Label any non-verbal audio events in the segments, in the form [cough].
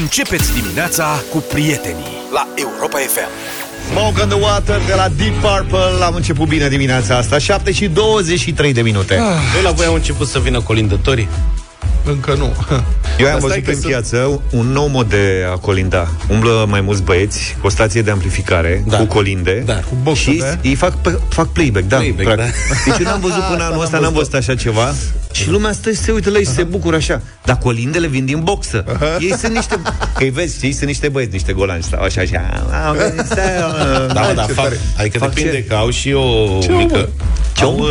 Începeți dimineața cu prietenii la Europa FM. Smoke on the Water de la Deep Purple Am început bine dimineața asta 7 și 23 de minute ah. Voi la voi au început să vină colindătorii? Încă nu. [laughs] Eu am văzut în piață un nou mod de a colinda. Umblă mai mulți băieți cu o stație de amplificare, da. cu colinde da. cu boxul, și da? ei fac, fac playback. Da, playback da. Deci eu n-am văzut până anul [laughs] ăsta, n-am văzut așa ceva. Și lumea stă și se uită la ei și se bucură așa. Dar colindele vin din boxă. Ei sunt niște... Că vezi, ei sunt niște băieți, niște golanți. Stau așa, așa. Da, da, fac, adică fac depinde ce? că au și o ce mică... Ce au,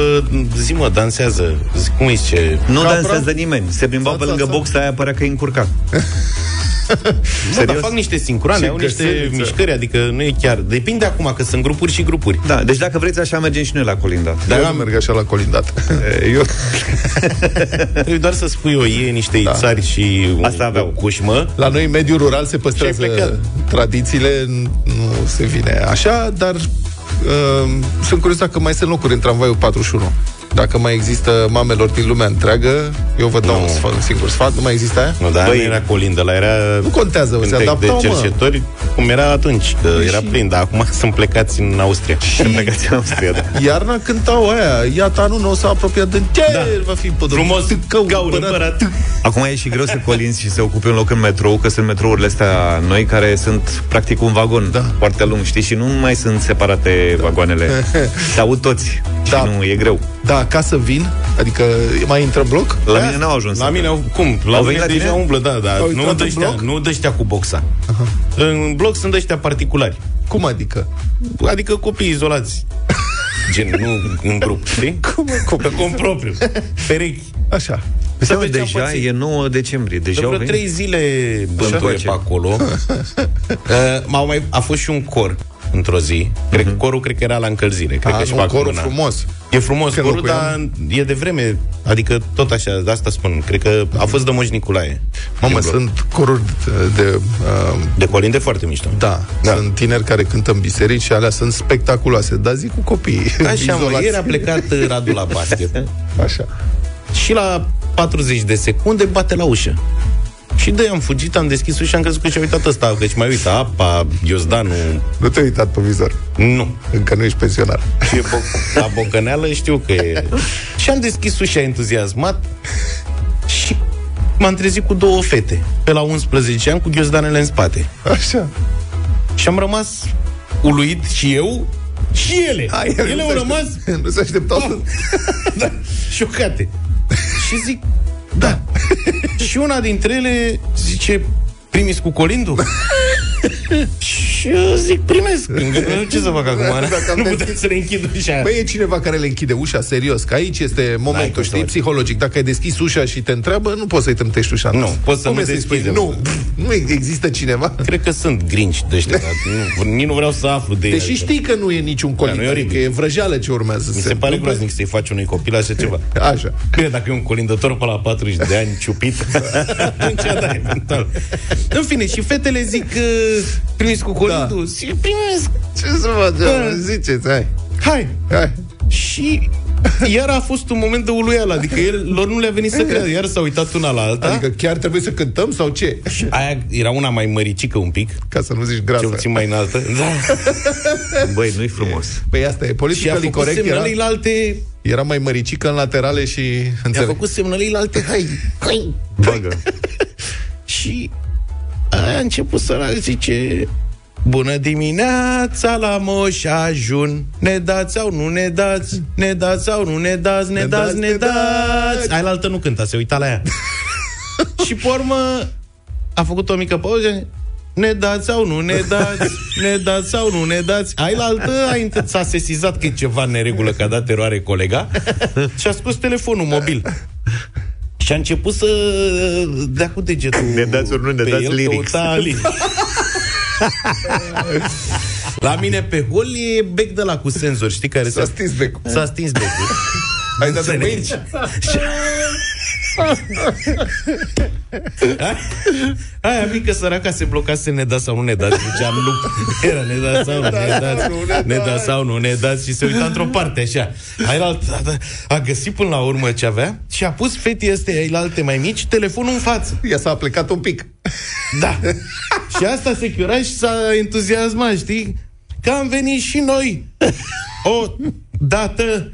zi mă, dansează. Zi, cum îi zice? Nu Capra? dansează nimeni. Se plimbau pe lângă box, aia părea că e încurcat. Nu, dar fac niște sincroane, au niște căsăriță. mișcări, adică nu e chiar... Depinde acum, că sunt grupuri și grupuri. Da, deci dacă vreți așa, mergem și noi la colindat. Da, eu merg așa la colindat. [laughs] Eu... [laughs] Trebuie doar să spui o ie, niște da. ițari și Asta aveau. o cușmă. La noi, în mediul rural, se păstrează tradițiile, nu se vine așa, dar uh, sunt curios dacă mai sunt locuri în tramvaiul 41. Dacă mai există mamelor din lumea întreagă, eu vă dau un, sfat, un singur sfat, nu mai există aia? Nu, dar Băi, nu era colindă, la era nu contează, se adaptau, de cercetori, mă. cum era atunci, că era și... plin, dar acum [laughs] sunt plecați în Austria. Și... Sunt plecați în Austria, da. Iarna cântau aia, iată anul nou s-a apropiat de ce da. va fi podor. Frumos, gaur împărat. Acum e și greu să colinzi și să ocupi un loc în metrou, că sunt metrourile astea noi care sunt practic un vagon da. foarte lung, știi, și nu mai sunt separate da. vagoanele. [laughs] Se aud toți da. și nu e greu. Da, ca să vin, adică mai intră în bloc? La mine n-au ajuns. La mine, cum? La au mine la deja tine? umblă, da, da. Nu dăștea, nu dăștea cu boxa. Aha. În bloc sunt ăștia particulari. Cum adică? Adică copii izolați. [laughs] Gen, nu în grup, știi? [laughs] Cum, cum? Pe cont propriu. Perechi. Așa. Să păi deja e 9 decembrie. Deja de vreo trei zile bântuie pe acolo. [laughs] uh, mai, a fost și un cor într-o zi. Cred uh-huh. că corul cred că era la încălzire. Cred a, că și un corul frumos. E frumos corul, dar e de vreme. Adică tot așa, de asta spun. Cred că a fost de Moș Nicolae. Mamă, sunt coruri de... De, uh, de colinde foarte mișto. Da, da, sunt tineri care cântă în biserici și alea sunt spectaculoase. Dar zic cu copii. Așa, mă, ieri a plecat Radu la basket. [laughs] Așa. Și la 40 de secunde bate la ușă. Și de am fugit, am deschis ușa, am crezut că și-a uitat ăsta, că și mai uită apa, Iozdanu... Nu te-ai uitat pe vizor? Nu. Încă nu ești pensionar. Și bo- la bocăneală știu că e... și am deschis ușa entuziasmat și m-am trezit cu două fete, pe la 11 ani, cu ghiozdanele în spate. Așa. Și am rămas uluit și eu și ele. Ai, ele au rămas... Nu se așteptau. [laughs] da, șocate. și zic, da. Și una dintre ele zice, primis cu colindu? [laughs] [laughs] și eu zic, primesc. Ce să fac acum? Dacă [laughs] nu putem să le închid ușa. Păi e cineva care le închide ușa, serios, că aici este momentul, știi, psihologic. Dacă ai deschis ușa și te întreabă, nu poți să-i tâmtești ușa. Nu, poți să nu deschizi. Nu, nu există cineva. Cred că sunt grinci de ăștia, nu, nici nu vreau să aflu de Deși știi că nu e niciun colind, da, adică e vrăjeală ce urmează. Mi se pare groaznic să-i faci unui copil așa ceva. [laughs] Așa. Bine, dacă e un colindător pe la 40 de ani, ciupit, atunci da, În fine, și fetele zic, primiți cu colindul? Da. Și primesc. Ce să facem? Ziceți, hai. Hai. Hai. Și iar a fost un moment de uluială, adică el, lor nu le-a venit să creadă, iar s-au uitat una la alta. Adică chiar trebuie să cântăm sau ce? Și aia era una mai măricică un pic. Ca să nu zici grasă. Ce puțin mai înaltă. Da. [laughs] Băi, nu-i frumos. Păi asta e, politica corect era... alte... Era mai măricică în laterale și... Înțeleg. A făcut semnălile alte, hai, hai, Bagă. [laughs] și a început să zice Bună dimineața la Moș Ajun Ne dați sau nu ne dați? Ne dați sau nu ne dați? Ne, ne dați, ne dați. Ai la altă nu cânta, se uita la ea. [laughs] Și pe urmă A făcut o mică pauză ne dați sau nu ne dați, ne dați sau nu ne dați. Ai la altă, ai, s-a sesizat că e ceva în neregulă, că a dat eroare colega [laughs] și a scos telefonul mobil. Și a început să dea cu degetul Ne dați ori nu ne dați el, lyrics. [laughs] La mine pe hol e bec de la cu senzor, știi care s-a, s-a stins becul. S-a stins becul. Ai dat de aici? Aia mică săraca se blocase ne da sau nu ne dați? Ziceam nu Era ne da sau nu ne dați? Ne da sau nu ne dați? Și se uita într-o parte așa. Aia a, a găsit până la urmă ce avea Și a pus fetii astea alte mai mici Telefonul în față. Ea s-a plecat un pic. Da. și asta se chiura și s-a entuziasmat, știi? Că am venit și noi o dată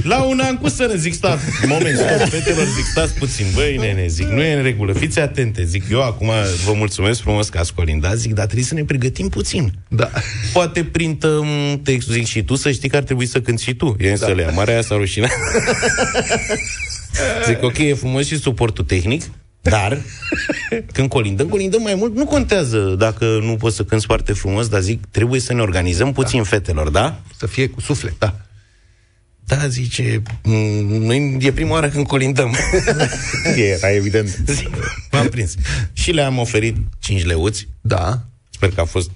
la un an cu să ne zic, stați, moment, stop, fetelor, zic, stați puțin, băi, nene, zic, nu e în regulă, fiți atente, zic, eu acum vă mulțumesc frumos că ați colindat, zic, dar trebuie să ne pregătim puțin. Da. Poate printăm textul, zic, și tu să știi că ar trebui să cânti și tu. E în da. să le ia, marea aia sau rușine. [laughs] zic, ok, e frumos și suportul tehnic, dar, când colindăm, colindăm mai mult, nu contează dacă nu poți să cânti foarte frumos, dar zic, trebuie să ne organizăm puțin da. fetelor, da? Să fie cu suflet, da. Da, zice, noi e prima oară când colindăm. [laughs] Era evident. M-am prins. Și le-am oferit 5 leuți. Da. Sper că a fost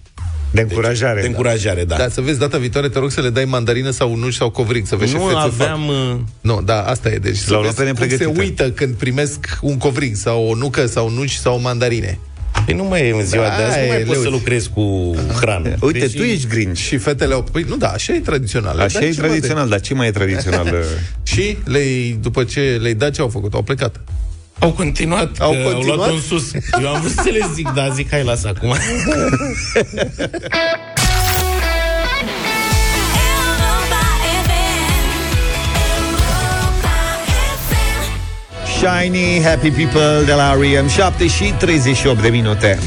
de încurajare. Deci, de încurajare, da. da. Da, să vezi data viitoare, te rog să le dai mandarină sau nuci sau covric, să vezi nu ce fețe aveam... fac. Uh... Nu, da, asta e. Deci să vezi cum se uită când primesc un covric sau o nucă sau nuci sau mandarine. Păi nu mai e în ziua da, de azi, nu mai poți să lucrezi cu hrană. Uite, deci tu ești grinch. Și fetele au... Păi nu, da, așa e tradițional. Așa e tradițional, de... dar ce mai e tradițional? [laughs] și le după ce le-ai dat, ce au făcut? Au plecat. Au continuat, au, continuat? au luat un sus. Eu am vrut să le zic, da, zic, hai, lasă acum. [laughs] Shiny Happy People de la R.E.M. 7 și 38 de minute.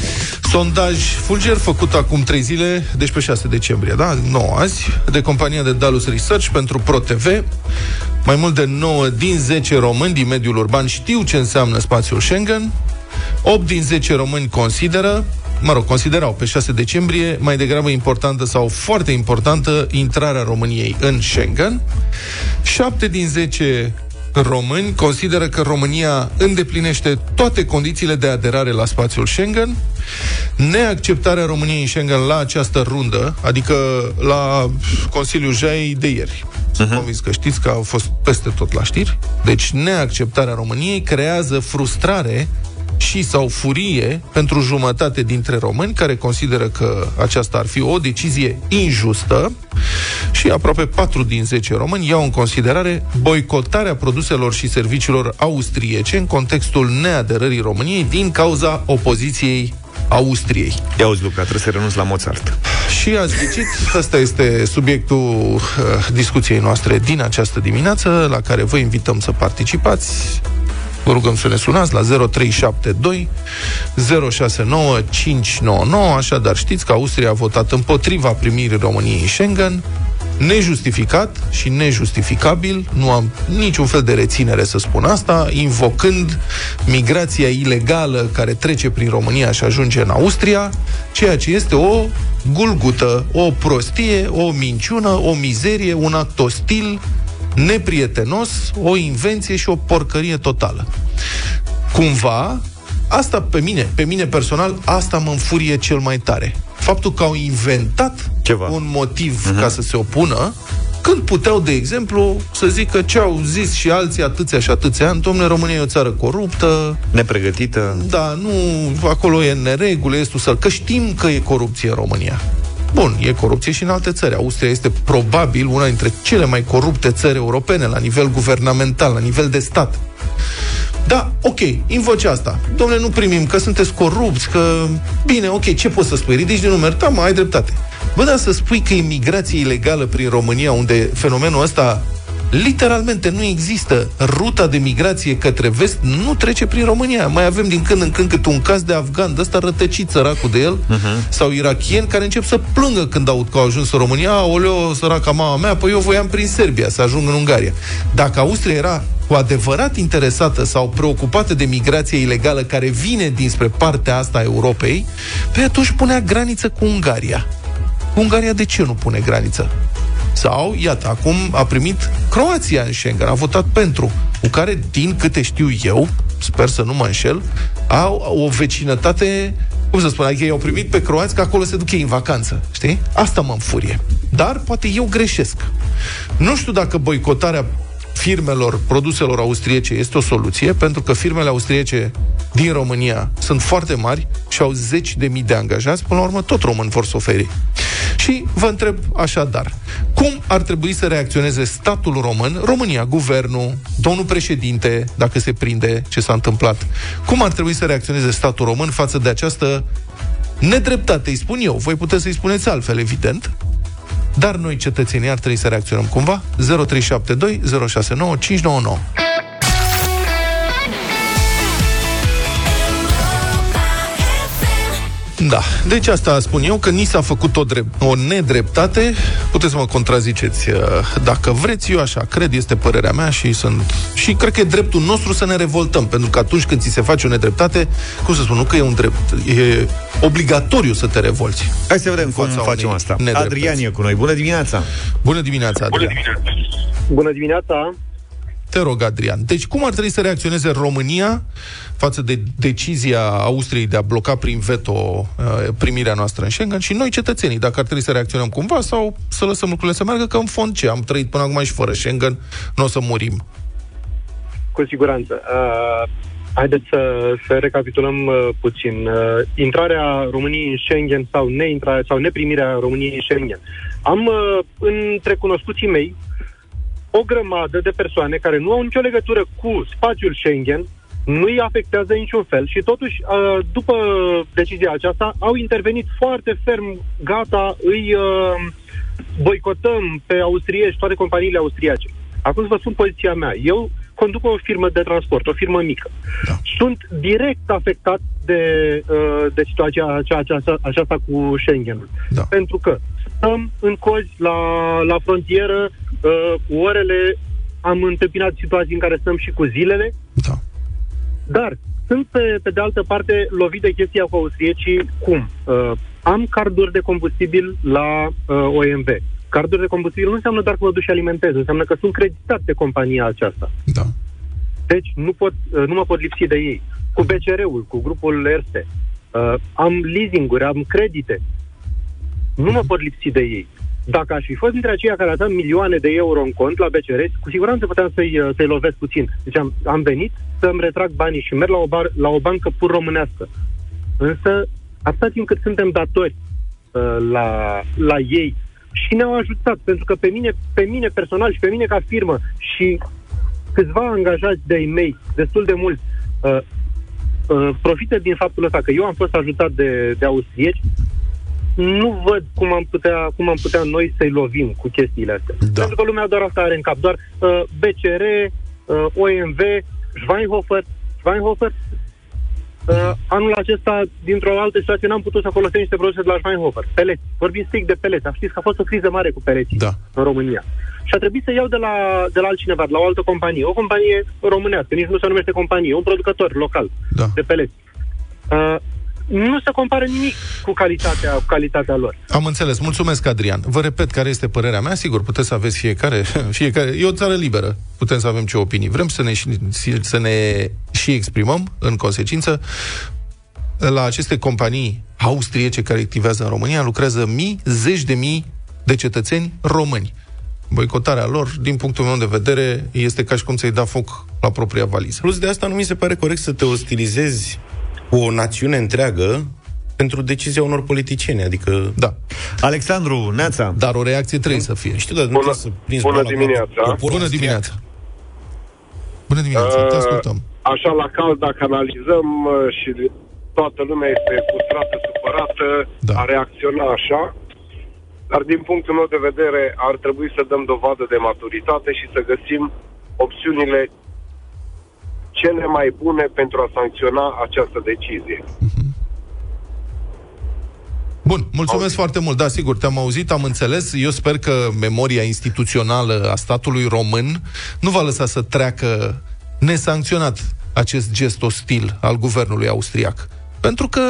Sondaj fulger făcut acum 3 zile, deci pe 6 decembrie, da? 9 azi, de compania de Dallas Research pentru ProTV. Mai mult de 9 din 10 români din mediul urban știu ce înseamnă spațiul Schengen. 8 din 10 români consideră mă rog, considerau pe 6 decembrie mai degrabă importantă sau foarte importantă intrarea României în Schengen. 7 din 10 români consideră că România îndeplinește toate condițiile de aderare la spațiul Schengen. Neacceptarea României în Schengen la această rundă, adică la Consiliul JAI de ieri. Sunt uh-huh. convins că știți că au fost peste tot la știri. Deci neacceptarea României creează frustrare și sau furie pentru jumătate dintre români care consideră că aceasta ar fi o decizie injustă și aproape 4 din 10 români iau în considerare boicotarea produselor și serviciilor austriece în contextul neaderării României din cauza opoziției Austriei. Ia uzi, Luca, trebuie să renunți la Mozart. Și ați ghicit, ăsta este subiectul uh, discuției noastre din această dimineață, la care vă invităm să participați. Vă rugăm să ne sunați la 0372 069 599, așadar știți că Austria a votat împotriva primirii României în Schengen, nejustificat și nejustificabil, nu am niciun fel de reținere să spun asta, invocând migrația ilegală care trece prin România și ajunge în Austria, ceea ce este o gulgută, o prostie, o minciună, o mizerie, un act ostil neprietenos, o invenție și o porcărie totală. Cumva, asta pe mine, pe mine personal, asta mă înfurie cel mai tare. Faptul că au inventat Ceva. un motiv uh-huh. ca să se opună, când puteau, de exemplu, să zică ce au zis și alții atâția și atâția ani, domnule, România e o țară coruptă, nepregătită. Da, nu, acolo e în neregulă, este să că știm că e corupție în România. Bun, e corupție și în alte țări. Austria este probabil una dintre cele mai corupte țări europene la nivel guvernamental, la nivel de stat. Da, ok, invoce asta. Domnule, nu primim că sunteți corupți, că... Bine, ok, ce poți să spui? Ridici din număr? Da, mă, ai dreptate. Bă, dar să spui că imigrație ilegală prin România, unde fenomenul ăsta literalmente nu există. Ruta de migrație către vest nu trece prin România. Mai avem din când în când câte un caz de afgan, de ăsta rătăcit săracul de el, uh-huh. sau irachieni care încep să plângă când aud că au ajuns în România. Oleo, săraca mama mea, păi eu voiam prin Serbia să ajung în Ungaria. Dacă Austria era cu adevărat interesată sau preocupată de migrație ilegală care vine dinspre partea asta a Europei, pe atunci punea graniță cu Ungaria. Ungaria de ce nu pune graniță? Sau, iată, acum a primit Croația în Schengen, a votat pentru, cu care, din câte știu eu, sper să nu mă înșel, au o vecinătate cum să spun, adică ei au primit pe croați că acolo se duc ei în vacanță, știi? Asta mă înfurie. Dar poate eu greșesc. Nu știu dacă boicotarea firmelor, produselor austriece este o soluție, pentru că firmele austriece din România sunt foarte mari și au zeci de mii de angajați, până la urmă tot român vor să oferi. Și vă întreb așadar, Cum ar trebui să reacționeze statul român, România, guvernul, domnul președinte, dacă se prinde ce s-a întâmplat, cum ar trebui să reacționeze statul român față de această nedreptate, îi spun eu. Voi puteți să-i spuneți altfel, evident. Dar noi, cetățenii, ar trebui să reacționăm cumva. 0372 069 599. Da, deci asta spun eu, că ni s-a făcut o, drept, o nedreptate. Puteți să mă contraziceți uh, dacă vreți, eu așa cred, este părerea mea și sunt și cred că e dreptul nostru să ne revoltăm, pentru că atunci când ți se face o nedreptate, cum să spun, nu că e un drept, e obligatoriu să te revolți. Hai să vedem cum facem asta. Adrian e cu noi. Bună dimineața! Bună dimineața, Adrian! Bună dimineața! Bună dimineața! Te rog, Adrian. Deci, cum ar trebui să reacționeze România față de decizia Austriei de a bloca prin veto uh, primirea noastră în Schengen și noi, cetățenii, dacă ar trebui să reacționăm cumva sau să lăsăm lucrurile să meargă, că în fond ce? Am trăit până acum și fără Schengen, nu o să murim. Cu siguranță. Uh, haideți să, să recapitulăm uh, puțin. Uh, intrarea României în Schengen sau neintrarea sau neprimirea României în Schengen. Am uh, între cunoscuții mei o grămadă de persoane care nu au nicio legătură cu spațiul Schengen, nu îi afectează niciun fel și totuși, după decizia aceasta, au intervenit foarte ferm, gata, îi boicotăm pe austrieși, toate companiile austriace. Acum să vă spun poziția mea. Eu conduc o firmă de transport, o firmă mică. Da. Sunt direct afectat de, de situația aceasta, aceasta cu Schengen. Da. Pentru că stăm în cozi la, la frontieră, uh, orele, am întâmpinat situații în care stăm și cu zilele, da. dar sunt pe, pe de altă parte lovit de chestia cu austriecii cum? Uh, am carduri de combustibil la uh, OMV. Carduri de combustibil nu înseamnă doar că mă duc și alimentez, înseamnă că sunt creditat de compania aceasta. Da. Deci nu, pot, uh, nu mă pot lipsi de ei. Cu BCR-ul, cu grupul Erste, uh, am leasing-uri, am credite. Nu mă pot lipsi de ei. Dacă aș fi fost dintre aceia care dat milioane de euro în cont la BCR, cu siguranță puteam să-i, uh, să-i lovesc puțin. Deci am, am venit să-mi retrag banii și merg la o, bar, la o bancă pur românească. Însă, atâta timp cât suntem datori uh, la, la ei și ne-au ajutat, pentru că pe mine, pe mine personal și pe mine ca firmă și câțiva angajați de-ai mei, destul de mulți, uh, uh, profită din faptul ăsta că eu am fost ajutat de, de austrieci nu văd cum am putea, cum am putea noi să-i lovim cu chestiile astea. Da. Pentru că lumea doar asta are în cap. Doar uh, BCR, uh, OMV, Schweinhofer, Schweinhofer Uh, anul acesta, dintr-o altă situație, n-am putut să folosim niște produse de la Schweinhofer. Peleți. Vorbim strict de peleți. Am știți că a fost o criză mare cu peleții da. în România. Și a trebuit să iau de la, de la altcineva, de la o altă companie. O companie românească, nici nu se numește companie, un producător local da. de peleți. Uh, nu se compară nimic cu calitatea, cu calitatea lor. Am înțeles. Mulțumesc, Adrian. Vă repet care este părerea mea. Sigur, puteți să aveți fiecare. [laughs] fiecare. E o țară liberă. Putem să avem ce opinii. Vrem să ne, să ne și exprimăm în consecință. La aceste companii austriece care activează în România lucrează mii, zeci de mii de cetățeni români. Boicotarea lor, din punctul meu de vedere, este ca și cum ți-ai da foc la propria valiză. Plus de asta nu mi se pare corect să te ostilizezi cu o națiune întreagă pentru decizia unor politicieni, adică... Da. Alexandru, Neața. Dar o reacție trebuie să fie. Știu, dar nu bună, să bună dimineața. Bună dimineața. Bună dimineața, uh, te ascultăm. Așa la cald, dacă analizăm uh, și toată lumea este frustrată, supărată, da. a reacționa așa, dar din punctul meu de vedere ar trebui să dăm dovadă de maturitate și să găsim opțiunile cele mai bune pentru a sancționa această decizie. Bun, mulțumesc Auzi. foarte mult. Da, sigur, te-am auzit, am înțeles. Eu sper că memoria instituțională a statului român nu va lăsa să treacă nesancționat acest gest ostil al guvernului austriac. Pentru că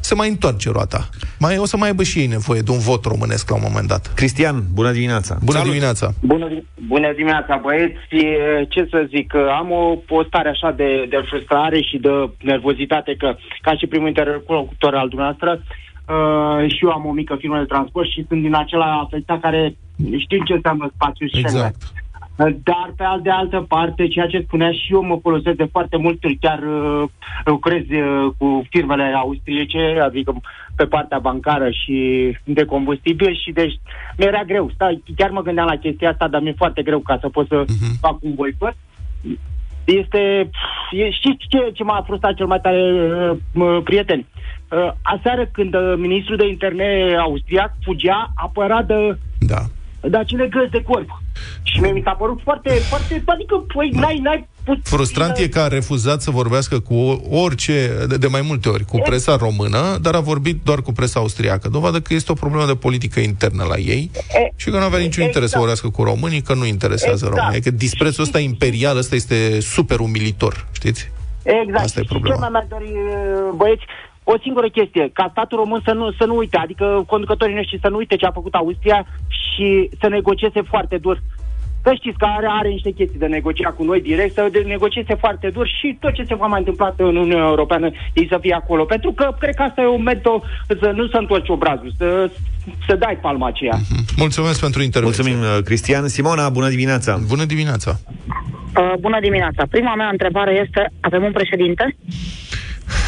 se mai întoarce roata. Mai, o să mai aibă și ei nevoie de un vot românesc la un moment dat. Cristian, bună dimineața! Bună Salut. dimineața! Bună, bună dimineața, băieți! Ce să zic, am o, o stare așa de, de frustrare și de nervozitate că, ca și primul interlocutor al dumneavoastră, uh, și eu am o mică firmă de transport și sunt din acela afectat care știu ce înseamnă spațiu și exact. Dar, pe de altă parte, ceea ce spunea și eu, mă folosesc de foarte mult, chiar uh, lucrez uh, cu firmele austriece, adică pe partea bancară și de combustibil și deci mi-era greu. Stai, chiar mă gândeam la chestia asta, dar mi-e foarte greu ca să pot să uh-huh. fac un boicot. Este... E, știți ce, ce m-a frustrat cel mai tare, uh, prieteni? Uh, aseară când uh, ministrul de interne austriac fugea, apăra de... Da de acele găzi de corp. Și mi s-a părut foarte, foarte, adică, păi, n-ai, n-ai put, Frustrant e că a refuzat să vorbească cu orice, de, de mai multe ori, cu presa română, dar a vorbit doar cu presa austriacă. Dovadă că este o problemă de politică internă la ei e, și că nu avea niciun exact. interes să vorbească cu românii, că nu interesează exact. România. Că disprețul ăsta imperial, ăsta este super umilitor, știți? Exact. Asta e problema. Și ce mai mi-ar dori, băieți, o singură chestie, ca statul român să nu, să nu uite, adică conducătorii noștri să nu uite ce a făcut Austria și să negocieze foarte dur. Că știți că are, are niște chestii de negociat cu noi direct, să negocieze foarte dur și tot ce se va mai întâmpla în Uniunea Europeană ei să fie acolo. Pentru că cred că asta e un metod să nu să întorci obrazul, să, să dai palma aceea. Mm-hmm. Mulțumesc pentru intervenție. Mulțumim, uh, Cristian. Simona, bună dimineața! Bună dimineața! Uh, bună dimineața! Prima mea întrebare este, avem un președinte?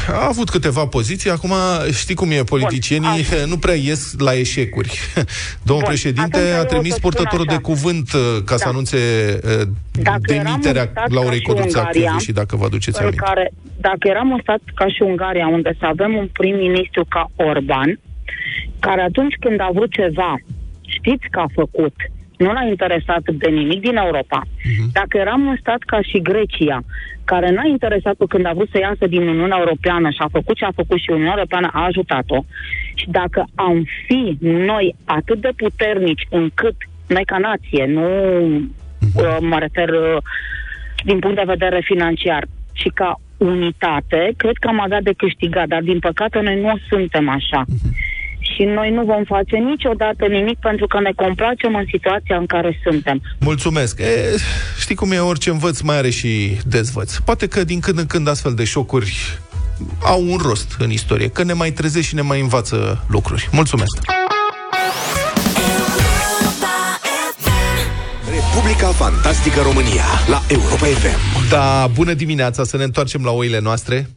A avut câteva poziții, acum știi cum e, politicienii Bun, nu prea ies la eșecuri. [laughs] Domnul Bun, președinte a trimis purtătorul de cuvânt uh, ca da. să anunțe uh, dacă demiterea Laurei Codruța și dacă vă aduceți aminte. Care, dacă eram un stat ca și Ungaria, unde să avem un prim-ministru ca Orban, care atunci când a vrut ceva, știți că a făcut, nu l-a interesat de nimic din Europa. Uh-huh. Dacă eram un stat ca și Grecia, care n-a interesat-o când a vrut să iasă din Uniunea Europeană și a făcut ce a făcut și Uniunea Europeană a ajutat-o, și dacă am fi noi atât de puternici încât noi ca nație, nu uh, mă refer uh, din punct de vedere financiar, și ca unitate, cred că am avea de câștigat, dar din păcate noi nu suntem așa. Uh-huh și noi nu vom face niciodată nimic pentru că ne complacem în situația în care suntem. Mulțumesc. E, știi cum e, orice învăț mai are și dezvăț. Poate că din când în când astfel de șocuri au un rost în istorie, că ne mai trezește și ne mai învață lucruri. Mulțumesc! Republica Fantastică România la Europa FM. Da, bună dimineața, să ne întoarcem la oile noastre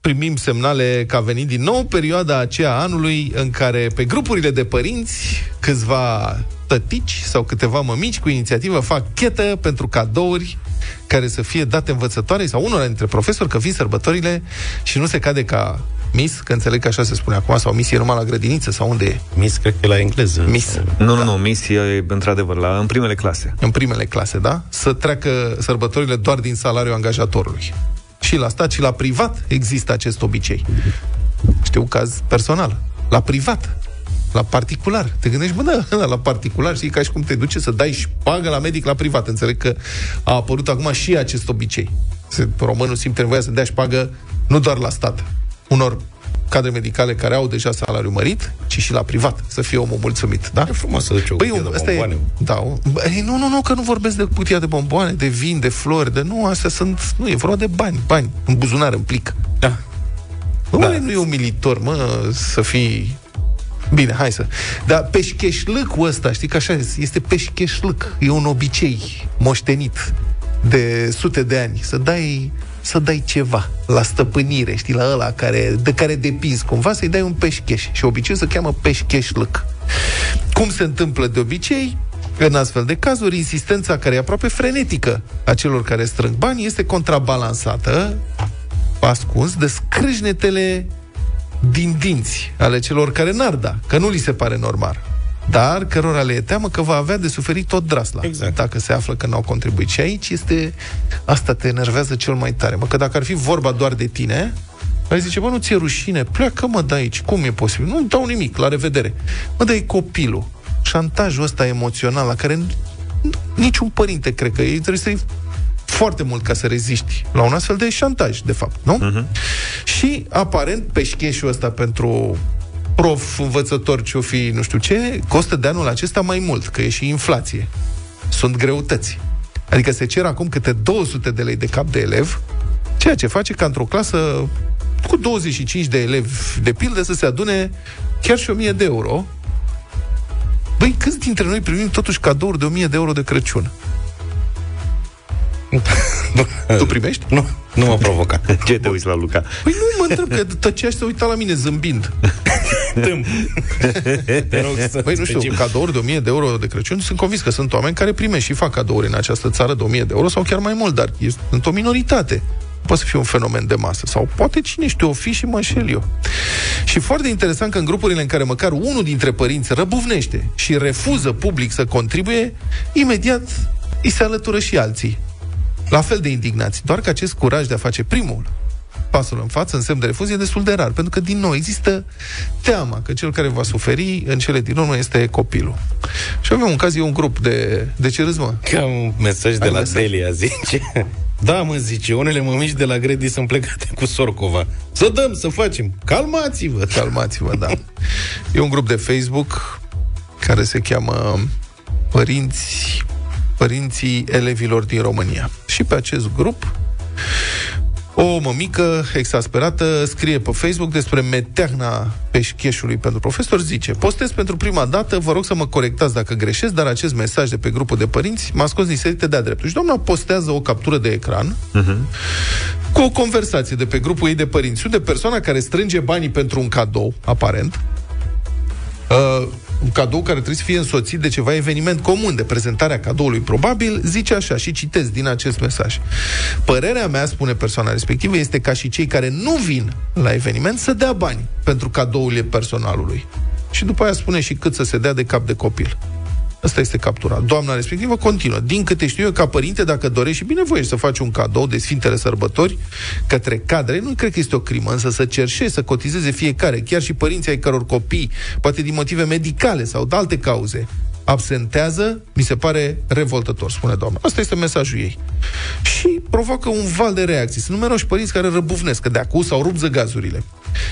primim semnale că a venit din nou perioada aceea anului în care pe grupurile de părinți câțiva tătici sau câteva mămici cu inițiativă fac chetă pentru cadouri care să fie date învățătoare sau unora dintre profesori că vin sărbătorile și nu se cade ca Miss, că înțeleg că așa se spune acum, sau Miss e numai la grădiniță, sau unde e? Miss, cred că e la engleză. Miss. Nu, nu, da. nu, Miss e într-adevăr la, în primele clase. În primele clase, da? Să treacă sărbătorile doar din salariul angajatorului. Și la stat și la privat există acest obicei. Știu caz personal. La privat. La particular. Te gândești, bă, da, [laughs] la particular, știi, ca și cum te duce să dai șpagă la medic la privat. Înțeleg că a apărut acum și acest obicei. Românul simte nevoia să dea șpagă nu doar la stat, unor cadre medicale care au deja salariu mărit, ci și la privat, să fie omul mulțumit, da? E frumos să duci o păi, de asta E, da, băi, nu, nu, nu, că nu vorbesc de cutia de bomboane, de vin, de flori, de nu, astea sunt, nu, e vorba de bani, bani, în buzunar, în plic. Da. Bă, da. nu e umilitor, mă, să fii Bine, hai să... Dar peșcheșlâcul ăsta, știi că așa este peșcheșlâc. E un obicei moștenit de sute de ani. Să dai să dai ceva la stăpânire, știi, la ăla care, de care depinzi cumva, să-i dai un peșcheș. Și obiceiul se cheamă peșcheșlăc. Cum se întâmplă de obicei? În astfel de cazuri, insistența care e aproape frenetică a celor care strâng bani este contrabalansată, ascuns, de scrâșnetele din dinți ale celor care n-ar da, că nu li se pare normal dar cărora le e teamă că va avea de suferit tot drasla, exact. dacă se află că n-au contribuit. Și aici este, asta te enervează cel mai tare, mă, că dacă ar fi vorba doar de tine, ai zice, bă, nu ți-e rușine, pleacă mă de aici, cum e posibil? Nu dau nimic, la revedere. Mă, dai copilul. Șantajul ăsta emoțional la care niciun părinte, cred că ei trebuie să-i foarte mult ca să reziști la un astfel de șantaj, de fapt, nu? Uh-huh. Și, aparent, peșcheșul ăsta pentru prof, învățător, ce-o fi, nu știu ce, costă de anul acesta mai mult, că e și inflație. Sunt greutăți. Adică se cer acum câte 200 de lei de cap de elev, ceea ce face ca într-o clasă cu 25 de elevi, de pildă, să se adune chiar și 1000 de euro. Băi, câți dintre noi primim totuși cadouri de 1000 de euro de Crăciun? [laughs] Tu primești? Nu, nu mă provoca. [laughs] Ce te uiți la Luca? Păi nu mă întreb, că tăcea și se uita la mine zâmbind. Tâmp. [laughs] Te rog să Păi nu știu, specifici. cadouri de 1000 de euro de Crăciun, sunt convins că sunt oameni care primește și fac cadouri în această țară de 1000 de euro sau chiar mai mult, dar e, sunt o minoritate. Nu poate să fie un fenomen de masă. Sau poate cine știu, o fi și mă înșel eu. Și foarte interesant că în grupurile în care măcar unul dintre părinți răbuvnește și refuză public să contribuie, imediat îi se alătură și alții. La fel de indignați. Doar că acest curaj de a face primul pasul în față, în semn de refuz, e destul de rar. Pentru că, din nou, există teama că cel care va suferi în cele din urmă este copilul. Și avem un caz, e un grup de... De ce râzi, mă? Că am un mesaj de Ai la mesaj. Delia, zice [laughs] Da, mă, zice, unele mămici de la Gredi sunt plecate cu Sorcova Să dăm, să facem Calmați-vă Calmați-vă, da. E un grup de Facebook care se cheamă Părinți, Părinții Elevilor din România. Și pe acest grup o mămică exasperată scrie pe Facebook despre meteahna peșcheșului pentru profesor, zice Postez pentru prima dată, vă rog să mă corectați dacă greșesc, dar acest mesaj de pe grupul de părinți m-a scos din serite de-a dreptul. Și doamna postează o captură de ecran cu o conversație de pe grupul ei de părinți, unde persoana care strânge banii pentru un cadou, aparent, uh, un cadou care trebuie să fie însoțit de ceva eveniment comun, de prezentarea cadoului probabil, zice așa și citez din acest mesaj. Părerea mea, spune persoana respectivă, este ca și cei care nu vin la eveniment să dea bani pentru cadourile personalului. Și după aia spune și cât să se dea de cap de copil. Asta este captura. Doamna respectivă continuă. Din câte știu eu, ca părinte, dacă dorești și binevoiești să faci un cadou de Sfintele Sărbători către cadre, nu cred că este o crimă, însă să cerșești, să cotizeze fiecare, chiar și părinții ai căror copii, poate din motive medicale sau de alte cauze, absentează, mi se pare revoltător, spune doamna. Asta este mesajul ei. Și provoacă un val de reacții. Sunt numeroși părinți care răbufnesc, că de acum s-au rupt zăgazurile.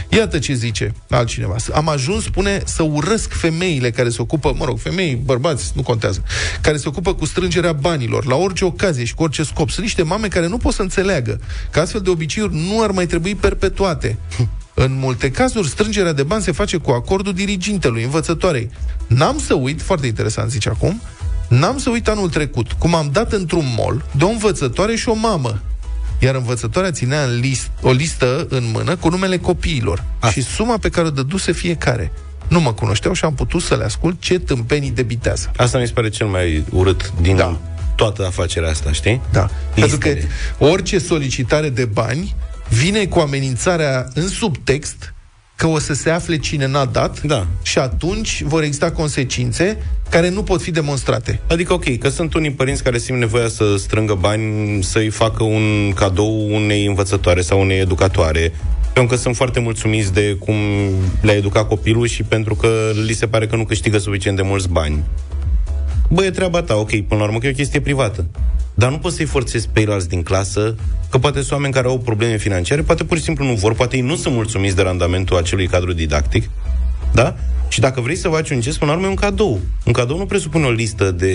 Iată ce zice altcineva. Am ajuns, spune, să urăsc femeile care se ocupă, mă rog, femei, bărbați, nu contează, care se ocupă cu strângerea banilor, la orice ocazie și cu orice scop. Sunt niște mame care nu pot să înțeleagă că astfel de obiceiuri nu ar mai trebui perpetuate. În multe cazuri, strângerea de bani se face cu acordul dirigintelui, învățătoarei. N-am să uit, foarte interesant zice acum, n-am să uit anul trecut, cum am dat într-un mall de o învățătoare și o mamă. Iar învățătoarea ținea în list, o listă în mână cu numele copiilor A. și suma pe care o dăduse fiecare. Nu mă cunoșteau și am putut să le ascult ce tâmpenii debitează. Asta mi se pare cel mai urât din Da. toată afacerea asta, știi? Da. Pentru că Listele. orice solicitare de bani vine cu amenințarea în subtext că o să se afle cine n-a dat Da. și atunci vor exista consecințe care nu pot fi demonstrate. Adică, ok, că sunt unii părinți care simt nevoia să strângă bani să-i facă un cadou unei învățătoare sau unei educatoare, pentru că sunt foarte mulțumiți de cum le-a educat copilul și pentru că li se pare că nu câștigă suficient de mulți bani. Bă, e treaba ta, ok, până la urmă că e o chestie privată. Dar nu poți să-i forțezi pe ceilalți din clasă, că poate sunt oameni care au probleme financiare, poate pur și simplu nu vor, poate ei nu sunt mulțumiți de randamentul acelui cadru didactic, da? Și dacă vrei să faci un gest, până la urmă e un cadou. Un cadou nu presupune o listă de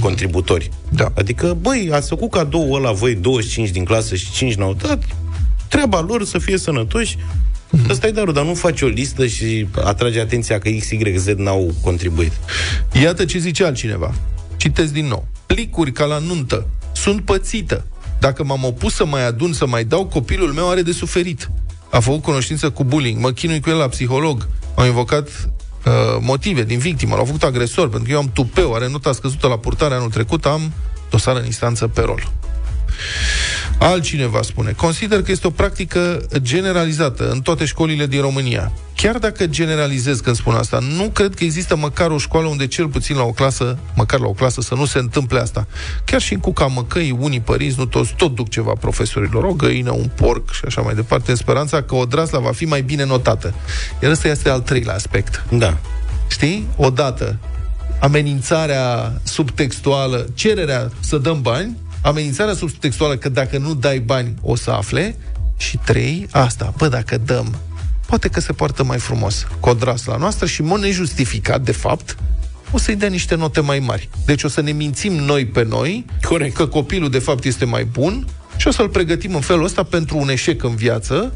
contributori. Da. Adică, băi, ați făcut cadou ăla voi 25 din clasă și 5 n-au dat, treaba lor să fie sănătoși, Ăsta e darul, dar nu faci o listă și atrage atenția că X, Y, Z n-au contribuit. Iată ce zice altcineva. Citesc din nou. Plicuri ca la nuntă. Sunt pățită. Dacă m-am opus să mai adun, să mai dau, copilul meu are de suferit. A făcut cunoștință cu bullying. Mă chinui cu el la psiholog. Au invocat uh, motive din victimă. L-au făcut agresor, pentru că eu am tupeu, are nota scăzută la purtare anul trecut, am dosar în instanță pe rol. Altcineva spune, consider că este o practică generalizată în toate școlile din România. Chiar dacă generalizez când spun asta, nu cred că există măcar o școală unde cel puțin la o clasă, măcar la o clasă, să nu se întâmple asta. Chiar și în Cuca Măcăi, unii părinți, nu toți, tot duc ceva profesorilor, o găină, un porc și așa mai departe, în speranța că odrasla va fi mai bine notată. Iar ăsta este al treilea aspect. Da. Știi? Odată, amenințarea subtextuală, cererea să dăm bani, amenințarea subtextuală că dacă nu dai bani o să afle și trei, asta, bă, dacă dăm, poate că se poartă mai frumos la noastră și, în mod nejustificat, de fapt, o să-i dea niște note mai mari. Deci o să ne mințim noi pe noi Corect. că copilul, de fapt, este mai bun și o să-l pregătim în felul ăsta pentru un eșec în viață,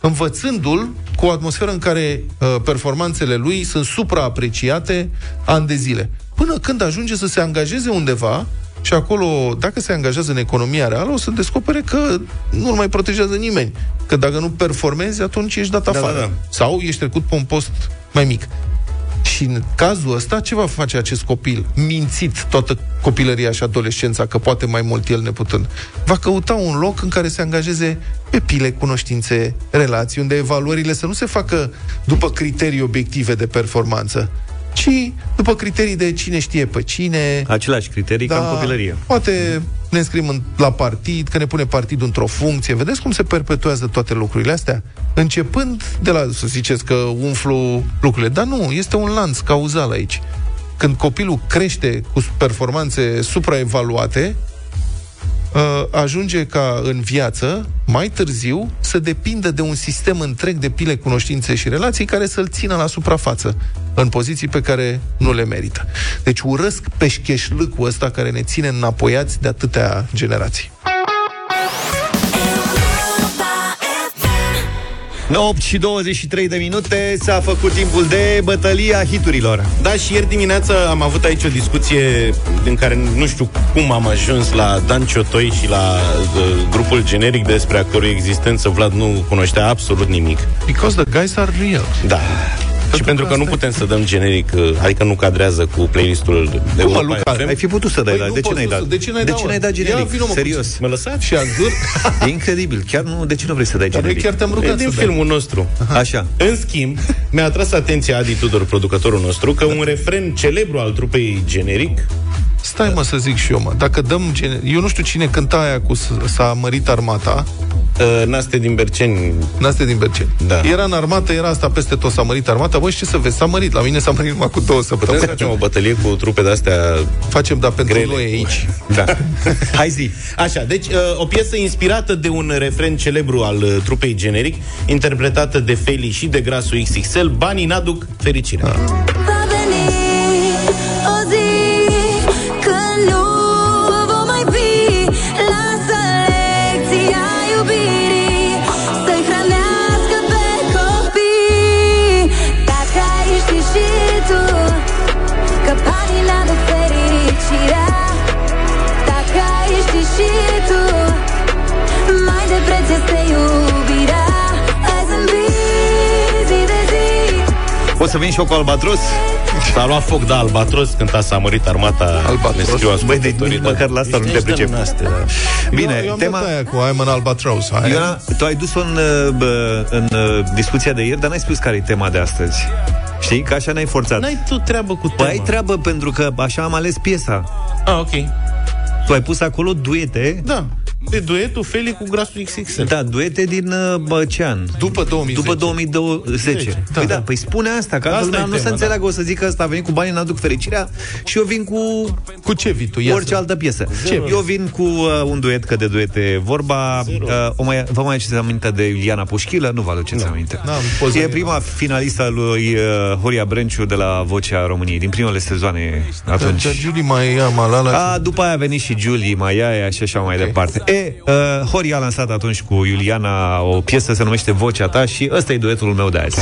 învățându-l cu o atmosferă în care uh, performanțele lui sunt supraapreciate ani de zile. Până când ajunge să se angajeze undeva și acolo, dacă se angajează în economia reală, o să descopere că nu mai protejează nimeni. Că dacă nu performezi, atunci ești dat afară. Da, da, da. Sau ești trecut pe un post mai mic. Și în cazul ăsta, ce va face acest copil? Mințit toată copilăria și adolescența, că poate mai mult el neputând. Va căuta un loc în care se angajeze pe pile, cunoștințe, relații, unde evaluările să nu se facă după criterii obiective de performanță, ci după criterii de cine știe pe cine. Același criterii da, ca în copilărie. Poate ne înscrim în, la partid, că ne pune partidul într-o funcție. Vedeți cum se perpetuează toate lucrurile astea? Începând de la, să ziceți că umflu lucrurile, dar nu, este un lanț cauzal aici. Când copilul crește cu performanțe supraevaluate, Uh, ajunge ca în viață, mai târziu, să depindă de un sistem întreg de pile, cunoștințe și relații care să-l țină la suprafață, în poziții pe care nu le merită. Deci urăsc peșcheșlâcul ăsta care ne ține înapoiați de atâtea generații. 8 și 23 de minute s-a făcut timpul de bătălia hiturilor. Da, și ieri dimineața am avut aici o discuție în care nu știu cum am ajuns la Dan Ciotoi și la uh, grupul generic despre actorul existență. Vlad nu cunoștea absolut nimic. Because the guys are real. Da. Și pentru că nu putem să dăm generic, uh, adică nu cadrează cu playlistul de Cum, Luca, ai fi putut să dai, păi de ce n-ai dat? De ce n-ai, de ce n-ai dat generic? Ia, Serios. Mă lăsați? Și Azur? [laughs] E incredibil. Chiar nu, de ce nu vrei să dai generic? chiar te-am rugat e din filmul nostru. Aha. Așa. În schimb, mi-a atras atenția Adi Tudor, producătorul nostru, că un refren celebru al trupei generic Stai mă să zic și eu, mă. Dacă dăm... Gen... Eu nu știu cine cânta aia cu S-a mărit armata. Uh, Naste din Berceni. Naste din Berceni. Da. Era în armată, era asta peste tot, s-a mărit armata. Băi, ce să vezi, s-a mărit. La mine s-a mărit numai cu două săptămâni. Putem să facem o bătălie cu trupe de-astea Facem, dar pentru grele. noi aici. Da. [laughs] Hai zi. Așa, deci uh, o piesă inspirată de un refren celebru al uh, trupei generic, interpretată de Feli și de Grasul XXL, Banii n-aduc fericirea. Ah. Să vin și eu cu Albatros? S-a luat foc, da, Albatros, când a s-a mărit armata Albatros. ne scriu Băi, deci ascultătorii, nici măcar la asta nu te Ești pricep. din astea, da. Bine, eu, eu am tema... dat aia cu I'm an albatross. Aia. Ioana, tu ai dus-o în, uh, bă, în uh, discuția de ieri, dar n-ai spus care e tema de astăzi. Știi? Că așa n-ai forțat. N-ai tu treabă cu Păi tema. ai treabă pentru că așa am ales piesa. Ah, ok. Tu ai pus acolo duete. Da. De duetul Feli cu Grasul XXL. Da, duete din uh, bă, ce an? După 2010. După 2010. Da, păi da, da. păi spune asta, că Asta asta lumea e nu tema, se înțeleagă, o să zic că ăsta a venit cu banii, n-aduc fericirea și eu vin cu Cu ce vii tu? Ia orice să- altă piesă. Ce? Eu vin cu uh, un duet, că de duete vorba. Uh, o mai, vă mai aduceți aminte de Iuliana Pușchilă? Nu vă aduceți aminte. N-am poza E mea. prima finalistă a lui uh, Horia Brenciu de la Vocea României, din primele sezoane atunci. Dar Julie mai ia malala. A, după aia a venit și Julie Maiaia și așa mai Ok. departe. E, uh, Horia a lansat atunci cu Iuliana o piesă se numește Vocea ta și ăsta e duetul meu de azi.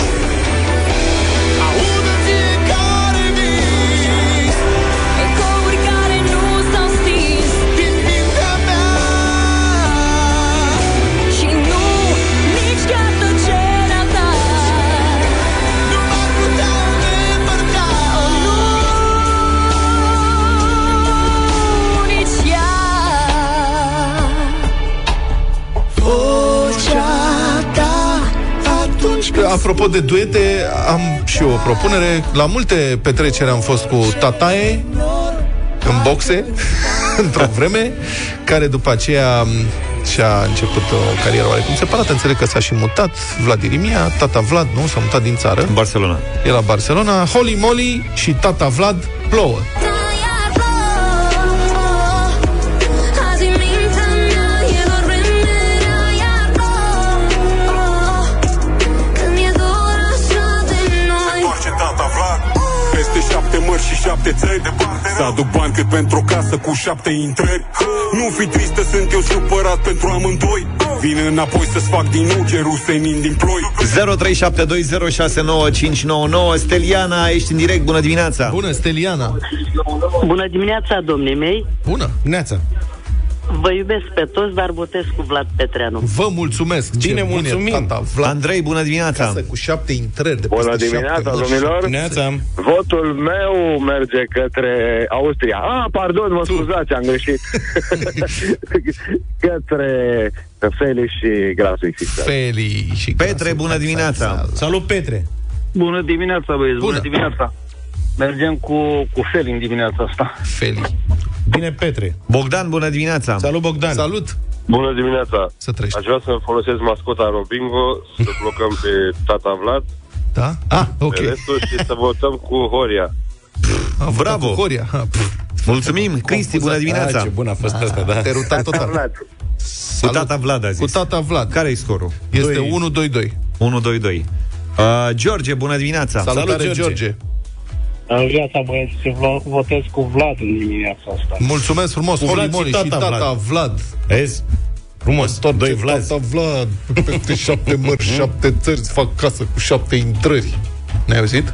Apropo de duete, am și eu o propunere. La multe petreceri am fost cu Tatae în boxe, [laughs] într-o vreme, care după aceea m, și-a început o carieră oarecum separată. Înțeleg că s-a și mutat Vlad Irimia, tata Vlad, nu? S-a mutat din țară. În Barcelona. E la Barcelona. Holy Moly și tata Vlad plouă. Șapte mări și șapte șapte țări Să aduc bani cât pentru o casă cu șapte intrări Nu fi tristă, sunt eu supărat pentru amândoi Vin înapoi să-ți fac din nou ce rusenin din ploi 0372069599 Steliana, ești în direct, bună dimineața Bună, Steliana! Bună dimineața, domnii mei. Bună! Neața. Vă iubesc pe toți, dar votez cu Vlad Petreanu. Vă mulțumesc! Bine, Ce bun e mulțumim. Tata, Vlad, Andrei, bună dimineața casă cu șapte intrări de Bună peste dimineața, șapte mărci. domnilor! Neața. Votul meu merge către Austria. Ah, pardon, mă scuzați, am greșit. [laughs] către Felix și Grasul XXL. Feli și Petre, Grasul bună XXL. dimineața Salut, Petre. Bună dimineața, băieți, bună, Bună. dimineața. Mergem cu, cu fel în dimineața asta. Feli. Bine, Petre. Bogdan, bună dimineața Salut, Bogdan. Salut! Bună dimineața! Să trăiești. Aș vrea să folosesc mascota Robingo, să blocăm pe tata Vlad, Da? Ah, ok. pe restul și să votăm cu Horia. A votat Bravo. cu Horia. Ha, pf, Mulțumim, Cristi, bună Ah, dimineața ce bun a fost asta, da. Te ruta total. Vlad. Cu tata Vlad a zis Cu tata Vlad. Care-i scorul? Este Doi. 1-2-2. 1-2-2 uh, George, bună dimineața Salutare, George. George. Viața, băieți, votez cu Vlad în dimineața asta. Mulțumesc frumos, Cu Holy Vlad și Moly și tata tata Vlad. Vezi? Frumos, tot doi Ce vlazi. Tata Vlad, peste șapte mări, șapte țări, îți fac casă cu șapte intrări. Ne-ai auzit?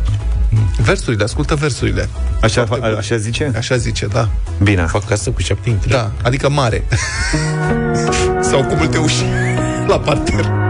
Versurile, ascultă versurile. Așa, fa- așa zice? Așa zice, da. Bine Fac casă cu șapte intre. Da, adică mare. [laughs] Sau cu multe uși la parter.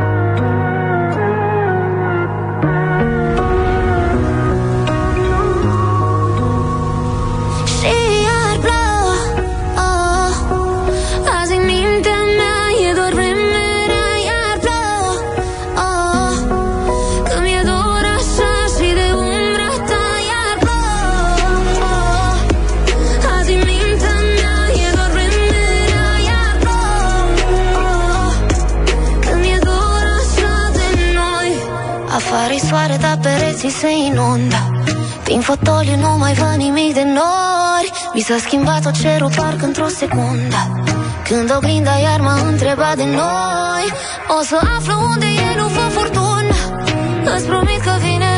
Afară-i soare, dar pereții se inundă. Prin fotoliu nu mai văd nimic de nori. Mi s-a schimbat tot cerul parcă într-o secundă. Când oglinda iar m-a întrebat de noi O să aflu unde e, nu fă furtună. Îți promit că vine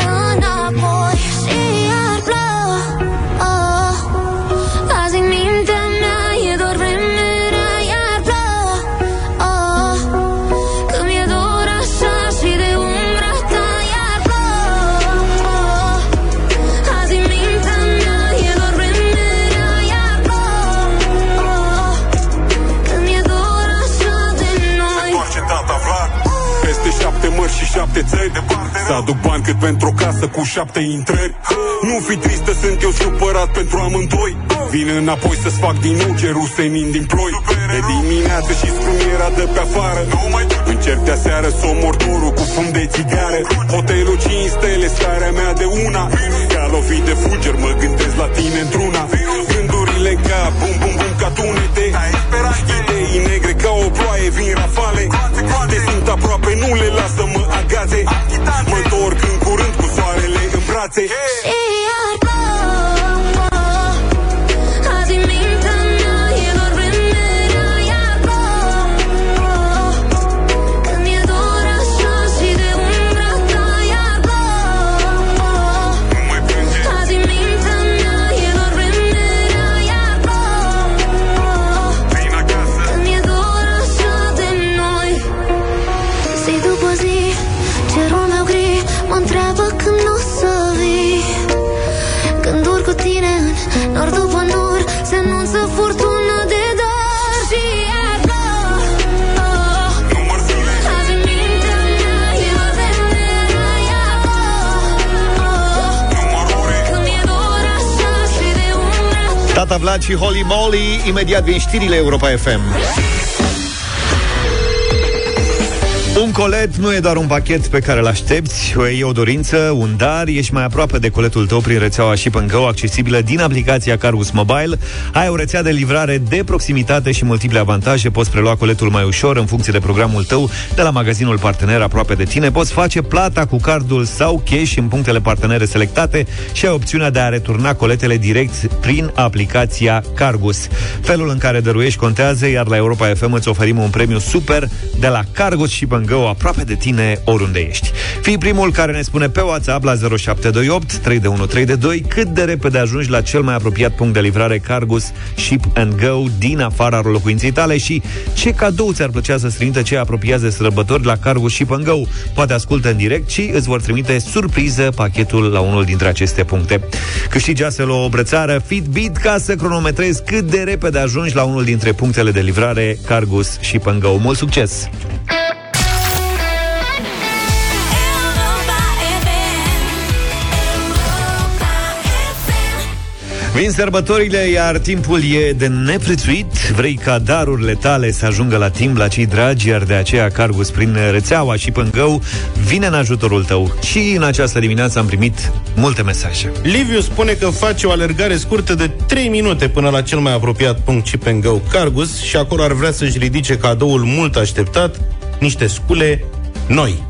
Să aduc bani cât pentru o casă cu șapte intrări. Nu fi tristă, sunt eu supărat pentru amândoi. Vin înapoi să-ți fac din nou ce rusenin din ploi. De dimineață și scrumiera de pe afară. Încerc de seară să omor dorul cu fum de țigară Hotelul 5 stele, starea mea de una. Ca lovit de fulger, mă gândesc la tine într-una. Gândurile ca bum bum bum ca tunete. Idei negre ca o ploaie vin rafale. Te simt aproape, nu le las să mă agațe soarele în Vlad și Holy Moly Imediat vin știrile Europa FM Un colet nu e doar un pachet pe care îl aștepți, e o dorință, un dar, ești mai aproape de coletul tău prin rețeaua Ship Go, accesibilă din aplicația Cargus Mobile. Ai o rețea de livrare de proximitate și multiple avantaje, poți prelua coletul mai ușor în funcție de programul tău de la magazinul partener aproape de tine, poți face plata cu cardul sau cash în punctele partenere selectate și ai opțiunea de a returna coletele direct prin aplicația Cargus. Felul în care dăruiești contează, iar la Europa FM îți oferim un premiu super de la Cargus Ship Go aproape de tine oriunde ești. Fii primul care ne spune pe WhatsApp la 0728 3132 cât de repede ajungi la cel mai apropiat punct de livrare Cargus Ship and Go din afara locuinței tale și ce cadou ți-ar plăcea să-ți trimită cei apropiați de sărbători la Cargus Ship and Go. Poate ascultă în direct și îți vor trimite surpriză pachetul la unul dintre aceste puncte. Câștigi astfel o brățară Fitbit ca să cronometrezi cât de repede ajungi la unul dintre punctele de livrare Cargus Ship and Go. Mult succes! Vin sărbătorile, iar timpul e de neprețuit. Vrei ca darurile tale să ajungă la timp la cei dragi, iar de aceea Cargus prin rețeaua și pângău vine în ajutorul tău. Și în această dimineață am primit multe mesaje. Liviu spune că face o alergare scurtă de 3 minute până la cel mai apropiat punct Cipengău Cargus și acolo ar vrea să-și ridice cadoul mult așteptat, niște scule noi.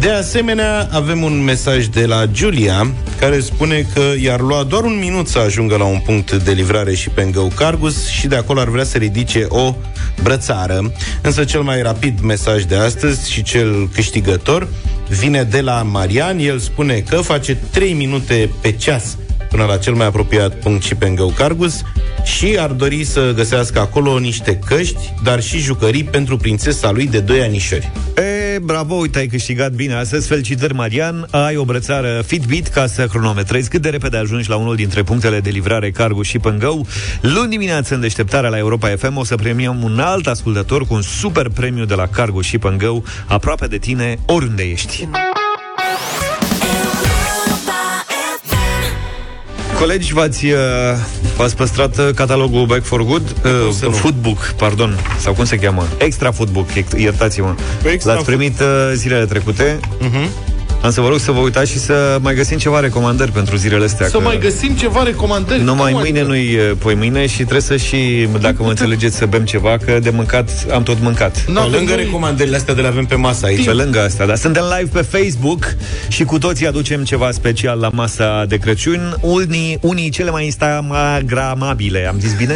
De asemenea, avem un mesaj de la Giulia, care spune că i-ar lua doar un minut să ajungă la un punct de livrare și pe Ngău Cargus și de acolo ar vrea să ridice o brățară. Însă cel mai rapid mesaj de astăzi și cel câștigător vine de la Marian. El spune că face 3 minute pe ceas până la cel mai apropiat punct și pe Ngău Cargus și ar dori să găsească acolo niște căști, dar și jucării pentru prințesa lui de 2 anișori. E, bravo, uite, ai câștigat bine astăzi. Felicitări, Marian. Ai o brățară Fitbit ca să cronometrezi cât de repede ajungi la unul dintre punctele de livrare Cargo și Pângău. Luni dimineață, în deșteptarea la Europa FM, o să premiăm un alt ascultător cu un super premiu de la Cargo și Pângău, aproape de tine, oriunde ești. Colegi, v-ați, uh, v-ați păstrat uh, catalogul Back for Good? Uh, footbook, pardon. Sau cum se cheamă? Extra Footbook, iertați-mă. Extra L-ați primit uh, zilele trecute. Uh-huh. Am să vă rog să vă uitați și să mai găsim ceva recomandări pentru zilele astea. Să că mai găsim ceva recomandări. numai Cum mâine adică? nu-i uh, poi mâine și trebuie să și, dacă mă înțelegeți, să bem ceva, că de mâncat am tot mâncat. Pe lângă recomandările astea de le avem pe masă aici. Pe lângă asta, dar suntem live pe Facebook și cu toții aducem ceva special la masa de Crăciun. Unii, unii cele mai instagramabile, am zis bine?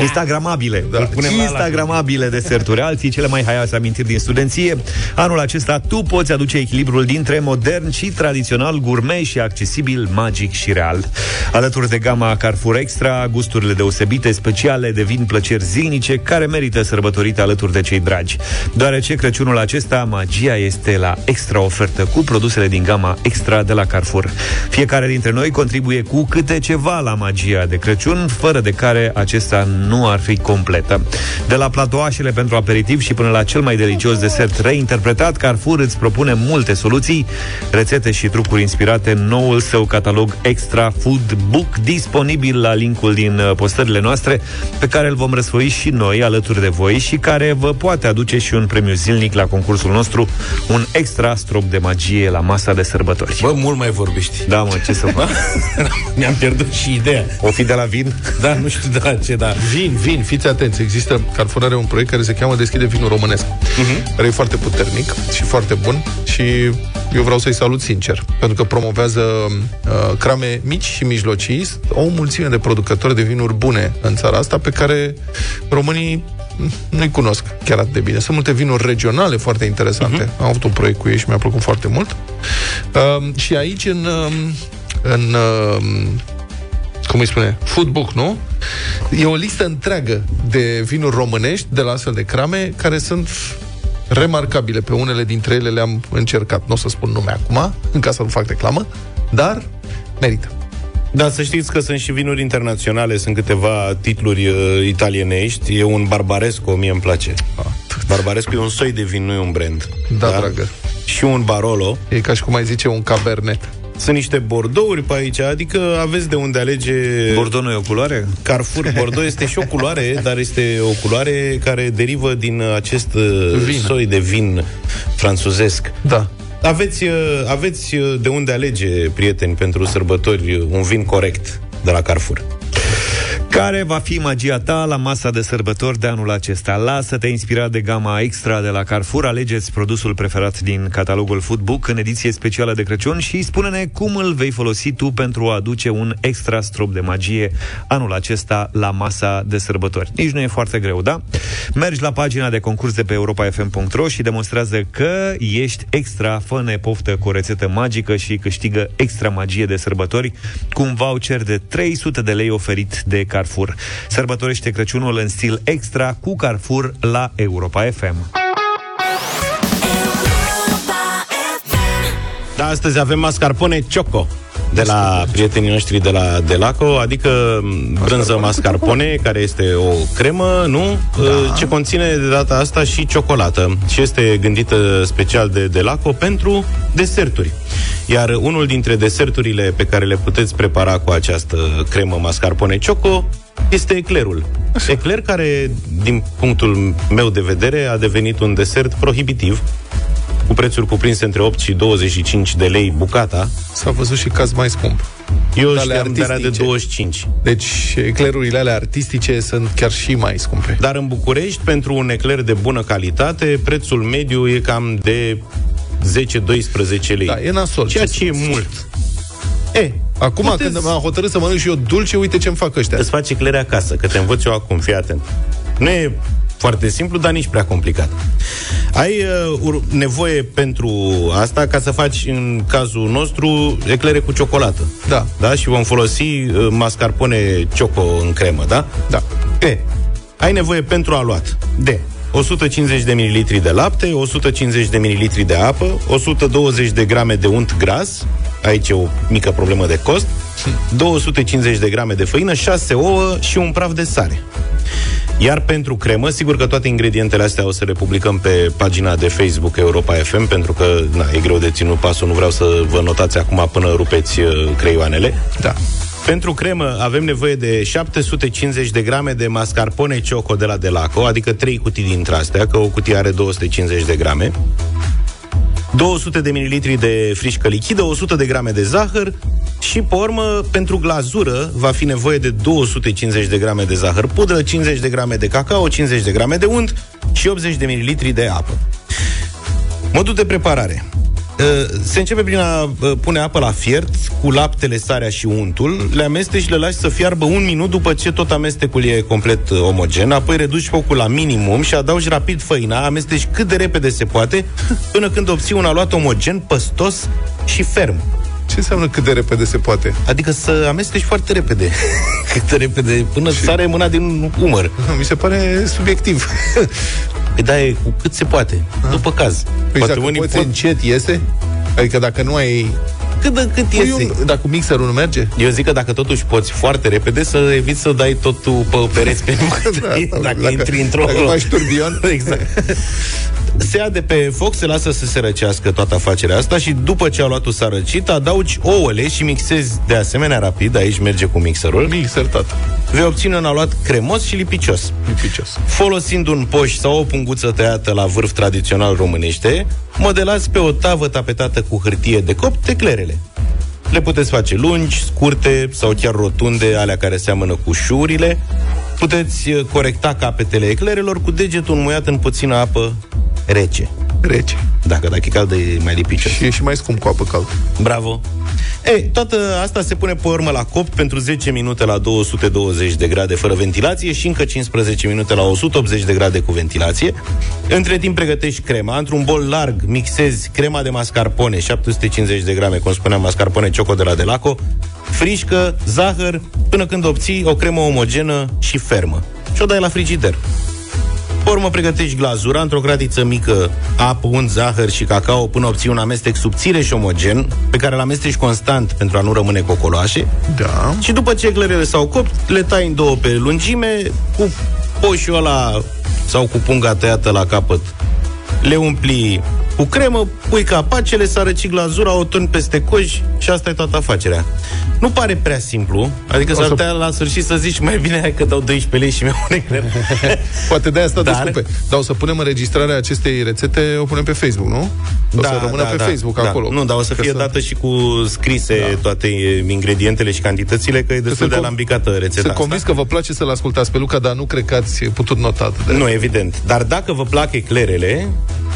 Instagramabile. Da. Instagramabile deserturi, alții cele mai haioase amintiri din studenție. Anul acesta tu poți aduce echilibrul dintre modern și tradițional, gourmet și accesibil, magic și real. Alături de gama Carrefour Extra, gusturile deosebite, speciale, devin plăceri zilnice care merită sărbătorite alături de cei dragi. Deoarece Crăciunul acesta, magia este la extra ofertă cu produsele din gama Extra de la Carrefour. Fiecare dintre noi contribuie cu câte ceva la magia de Crăciun, fără de care acesta nu ar fi completă. De la platoașele pentru aperitiv și până la cel mai delicios desert reinterpretat, Carrefour îți propune multe soluții, rețete și trucuri inspirate în noul său catalog Extra Food Book, disponibil la linkul din uh, postările noastre, pe care îl vom răsfoi și noi alături de voi și care vă poate aduce și un premiu zilnic la concursul nostru, un extra strop de magie la masa de sărbători. Bă, mult mai vorbiști. Da, mă, ce să [laughs] fac? Mi-am pierdut și ideea. O fi de la vin? Da, nu știu de la ce, da. Vin, vin, fiți atenți. Există, Carrefour are un proiect care se cheamă Deschide vinul românesc. Uh-huh. Care e foarte puternic și foarte bun și eu vreau să-i salut sincer, pentru că promovează uh, crame mici și mijlocii, o mulțime de producători de vinuri bune în țara asta, pe care românii nu-i cunosc chiar atât de bine. Sunt multe vinuri regionale foarte interesante. Uh-huh. Am avut un proiect cu ei și mi-a plăcut foarte mult. Uh, și aici, în, uh, în uh, cum îi spune, foodbook, nu? E o listă întreagă de vinuri românești de la astfel de crame care sunt remarcabile. Pe unele dintre ele le-am încercat. Nu o să spun nume acum, în ca să nu fac reclamă, dar merită. Da, să știți că sunt și vinuri internaționale, sunt câteva titluri uh, italienești. E un Barbaresco, mie îmi place. Barbaresco e un soi de vin, nu e un brand. Da, dragă. Și un Barolo. E ca și cum ai zice un Cabernet. Sunt niște bordouri pe aici, adică aveți de unde alege... Bordeaux nu e o culoare? Carrefour Bordeaux este și o culoare, [laughs] dar este o culoare care derivă din acest uh, Vin. soi de vin franțuzesc. Da. Aveți, uh, aveți uh, de unde alege, prieteni, pentru sărbători, uh, un vin corect de la Carrefour. Care va fi magia ta la masa de sărbători de anul acesta? Lasă-te inspirat de gama extra de la Carrefour, alegeți produsul preferat din catalogul Foodbook în ediție specială de Crăciun și spune-ne cum îl vei folosi tu pentru a aduce un extra strop de magie anul acesta la masa de sărbători. Nici nu e foarte greu, da? Mergi la pagina de concurs de pe europa.fm.ro și demonstrează că ești extra, fă poftă cu o rețetă magică și câștigă extra magie de sărbători cu un voucher de 300 de lei oferit de Carrefour. Sărbătorește Crăciunul în stil extra cu Carrefour la Europa FM. Da, astăzi avem mascarpone Choco de la prietenii noștri de la Delaco, adică brânză mascarpone, care este o cremă, nu? Da. Ce conține de data asta și ciocolată și este gândită special de Delaco pentru deserturi. Iar unul dintre deserturile pe care le puteți prepara cu această cremă mascarpone Choco este eclerul. Așa. Ecler care, din punctul meu de vedere, a devenit un desert prohibitiv cu prețuri cuprinse între 8 și 25 de lei bucata. S-a văzut și caz mai scump. Eu știam de de 25. Deci eclerurile alea artistice sunt chiar și mai scumpe. Dar în București, pentru un ecler de bună calitate, prețul mediu e cam de 10-12 lei. Da, e nasol. Ceea ce e mult. E, Acum, Puteți... când m-am hotărât să mănânc și eu dulce, uite ce-mi fac ăștia. Îți faci eclere acasă, că te învăț eu acum, fii atent. Nu e foarte simplu, dar nici prea complicat. Ai uh, nevoie pentru asta ca să faci, în cazul nostru, eclere cu ciocolată. Da. Da? Și vom folosi uh, mascarpone choco în cremă, da? Da. E, ai nevoie pentru aluat de 150 de ml de lapte, 150 de ml de apă, 120 de grame de unt gras, aici e o mică problemă de cost, 250 de grame de făină, 6 ouă și un praf de sare. Iar pentru cremă, sigur că toate ingredientele astea o să le publicăm pe pagina de Facebook Europa FM, pentru că na, e greu de ținut pasul, nu vreau să vă notați acum până rupeți uh, creioanele. Da. Pentru cremă avem nevoie de 750 de grame de mascarpone choco de la Delaco, adică 3 cutii dintre astea, că o cutie are 250 de grame. 200 de ml de frișcă lichidă, 100 de grame de zahăr și, pe urmă, pentru glazură va fi nevoie de 250 de grame de zahăr pudră, 50 de grame de cacao, 50 de grame de unt și 80 de ml de apă. Modul de preparare. Uh, se începe prin a uh, pune apă la fiert cu laptele, sarea și untul, le amesteci și le lași să fiarbă un minut după ce tot amestecul e complet uh, omogen, apoi reduci focul la minimum și adaugi rapid făina, amesteci cât de repede se poate, [laughs] până când obții un aluat omogen, păstos și ferm. Ce înseamnă cât de repede se poate? Adică să amesteci foarte repede. [laughs] cât de repede, până și... sare mâna din umăr. Mi se pare subiectiv. Păi da, e cu cât se poate, Aha. după caz. Păi poate dacă unii poți pot... încet, iese? Adică dacă nu ai cât de cât păi iese. Un, dacă mixerul nu merge? Eu zic că dacă totuși poți foarte repede să eviți să dai totul pe pereți pe [laughs] [laughs] da, dacă, dacă intri într-o... Dacă faci turbion. exact. Se ia de pe foc, se lasă să se răcească toată afacerea asta și după ce aluatul s-a răcit, adaugi ouăle și mixezi de asemenea rapid, aici merge cu mixerul. Mixer, tată. Vei obține un aluat cremos și lipicios. Lipicios. Folosind un poș sau o punguță tăiată la vârf tradițional românește, modelați pe o tavă tapetată cu hârtie de copt teclerele. Le puteți face lungi, scurte sau chiar rotunde, alea care seamănă cu șurile. Puteți uh, corecta capetele eclerelor cu degetul înmuiat în puțină apă rece. Rece. Dacă, dacă e caldă, e mai lipicios. Și e și mai scump cu apă caldă. Bravo. Ei, toată asta se pune pe urmă la copt pentru 10 minute la 220 de grade fără ventilație și încă 15 minute la 180 de grade cu ventilație. Între timp pregătești crema. Într-un bol larg mixezi crema de mascarpone, 750 de grame, cum spuneam, mascarpone Choco de la Delaco, frișcă, zahăr, până când obții o cremă omogenă și fermă. Și o dai la frigider. Pe urmă pregătești glazura într-o gratiță mică, apă, unt, zahăr și cacao până obții un amestec subțire și omogen, pe care îl amesteci constant pentru a nu rămâne cocoloașe. Da. Și după ce eclerele s-au copt, le tai în două pe lungime, cu poșul ăla sau cu punga tăiată la capăt. Le umpli cu cremă, pui capacele, sărăci glazura, o turni peste coj și asta e toată afacerea. Nu pare prea simplu, adică O s-ar să- putea la sfârșit să zici mai bine hai că dau 12 lei și mi-au un ecler. [laughs] Poate de asta Dar- desculpe. Dar o să punem înregistrarea acestei rețete, o punem pe Facebook, nu? O să rămână pe Facebook acolo. Da. Nu, dar o să Că fie dată și cu scrise da. toate e, ingredientele și cantitățile, că e destul sunt de con- alambicată rețeta Sunt asta. convins că vă place să-l ascultați pe Luca, dar nu cred că ați putut nota atât de Nu, evident. Dar dacă vă plac eclerele,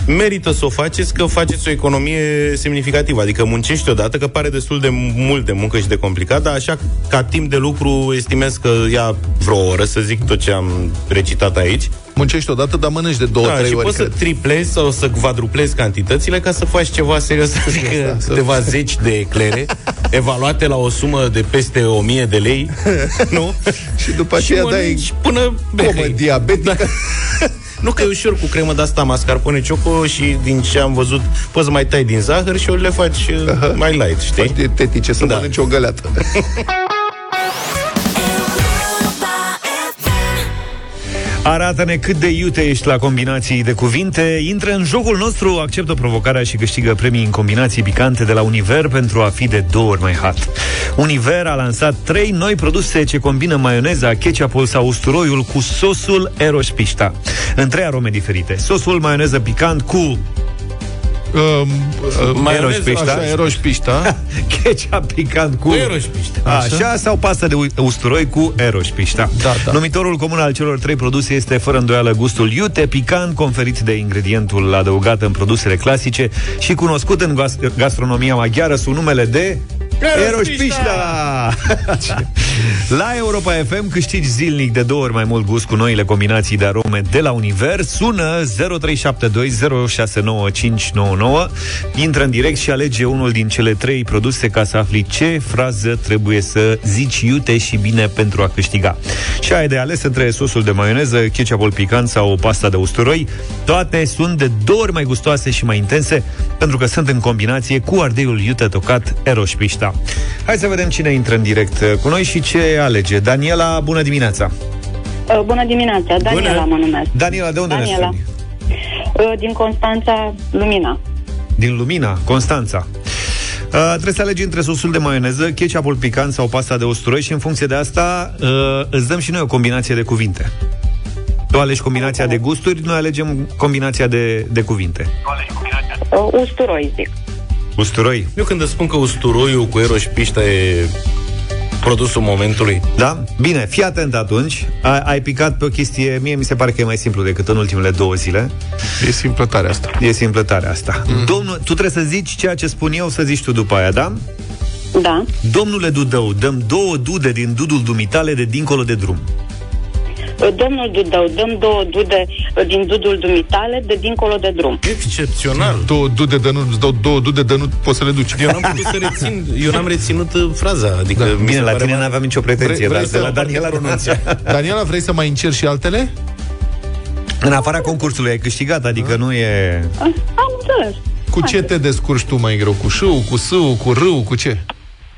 merită să o faceți, că faceți o economie semnificativă. Adică muncești odată, că pare destul de mult de muncă și de complicat, dar așa ca timp de lucru estimez că ia vreo oră, să zic tot ce am recitat aici. Muncești odată, dar mănânci de două, da, trei și ori, poți cred. să triplezi sau să quadruplezi cantitățile ca să faci ceva serios, [laughs] adică câteva zeci de eclere evaluate la o sumă de peste 1000 de lei, [laughs] nu? și după și aceea dai mănânci până comă bei. diabetică. [laughs] Nu că e ușor cu cremă de asta, mascarpone, cioco și din ce am văzut poți să mai tai din zahăr și ori le faci uh, mai light, știi? Faci dietetice să Da. mănânci o găleată. [laughs] Arată-ne cât de iute ești la combinații de cuvinte. Intră în jocul nostru, acceptă provocarea și câștigă premii în combinații picante de la Univer pentru a fi de două ori mai hot. Univer a lansat trei noi produse ce combină maioneza, ketchupul sau usturoiul cu sosul Eroș Pișta. În trei arome diferite. Sosul maioneză picant cu Um, Maioneză, Eroș Pișta. Așa, eroș pișta. [laughs] ketchup picant cu... Cu Eroș Pișta. Așa? Așa, sau pasta de u- usturoi cu Eroș Pișta. Da, da. Numitorul comun al celor trei produse este fără îndoială gustul iute, picant, conferit de ingredientul adăugat în produsele clasice și cunoscut în gas- gastronomia maghiară sub numele de Eroș Pișta! [laughs] La Europa FM câștigi zilnic de două ori mai mult gust cu noile combinații de arome de la Univers. Sună 0372069599. Intră în direct și alege unul din cele trei produse ca să afli ce frază trebuie să zici iute și bine pentru a câștiga. Și ai de ales între sosul de maioneză, ketchupul picant sau pasta de usturoi. Toate sunt de două ori mai gustoase și mai intense pentru că sunt în combinație cu ardeiul iute tocat Eroș Pișta. Hai să vedem cine intră în direct cu noi și ce alege. Daniela, bună dimineața! Uh, Bună dimineața, Daniela mă numesc. Daniela, de unde ne Daniela. suni? Uh, Din Constanța, Lumina. Din Lumina, Constanța. Uh, trebuie să alegi între sosul de maioneză, ketchupul picant sau pasta de usturoi și în funcție de asta uh, îți dăm și noi o combinație de cuvinte. Tu alegi combinația de gusturi, noi alegem combinația de, de cuvinte. Uh, Usturoi, zic. Usturoi. Eu când îți spun că usturoiul cu Eroș Pișta e produsul momentului, Da? Bine, fii atent atunci. Ai, ai picat pe o chestie, mie mi se pare că e mai simplu decât în ultimele două zile. E simplătarea asta. E simplătarea asta. Mm. Domnul, tu trebuie să zici ceea ce spun eu, să zici tu după aia, da? Da. Domnule Dudău, dăm două dude din dudul dumitale de dincolo de drum. Uh, Domnul Dudău, dăm două dude uh, din dudul dumitale de dincolo de drum. excepțional. Două dude de nu, îți dau două dude de nu poți să le duci. Eu n-am putut să rețin, eu n-am reținut uh, fraza, adică da, mi Bine, se la pare tine mai- n-aveam nicio pretenție, Vrei- vrei dar de să- la Daniela renunță. [laughs] Daniela, vrei să mai încerci și altele? În afara concursului ai câștigat, adică nu e... Uh, Am înțeles. Cu ce te descurci tu mai greu? Cu șâu, cu sâu, cu râu, cu ce?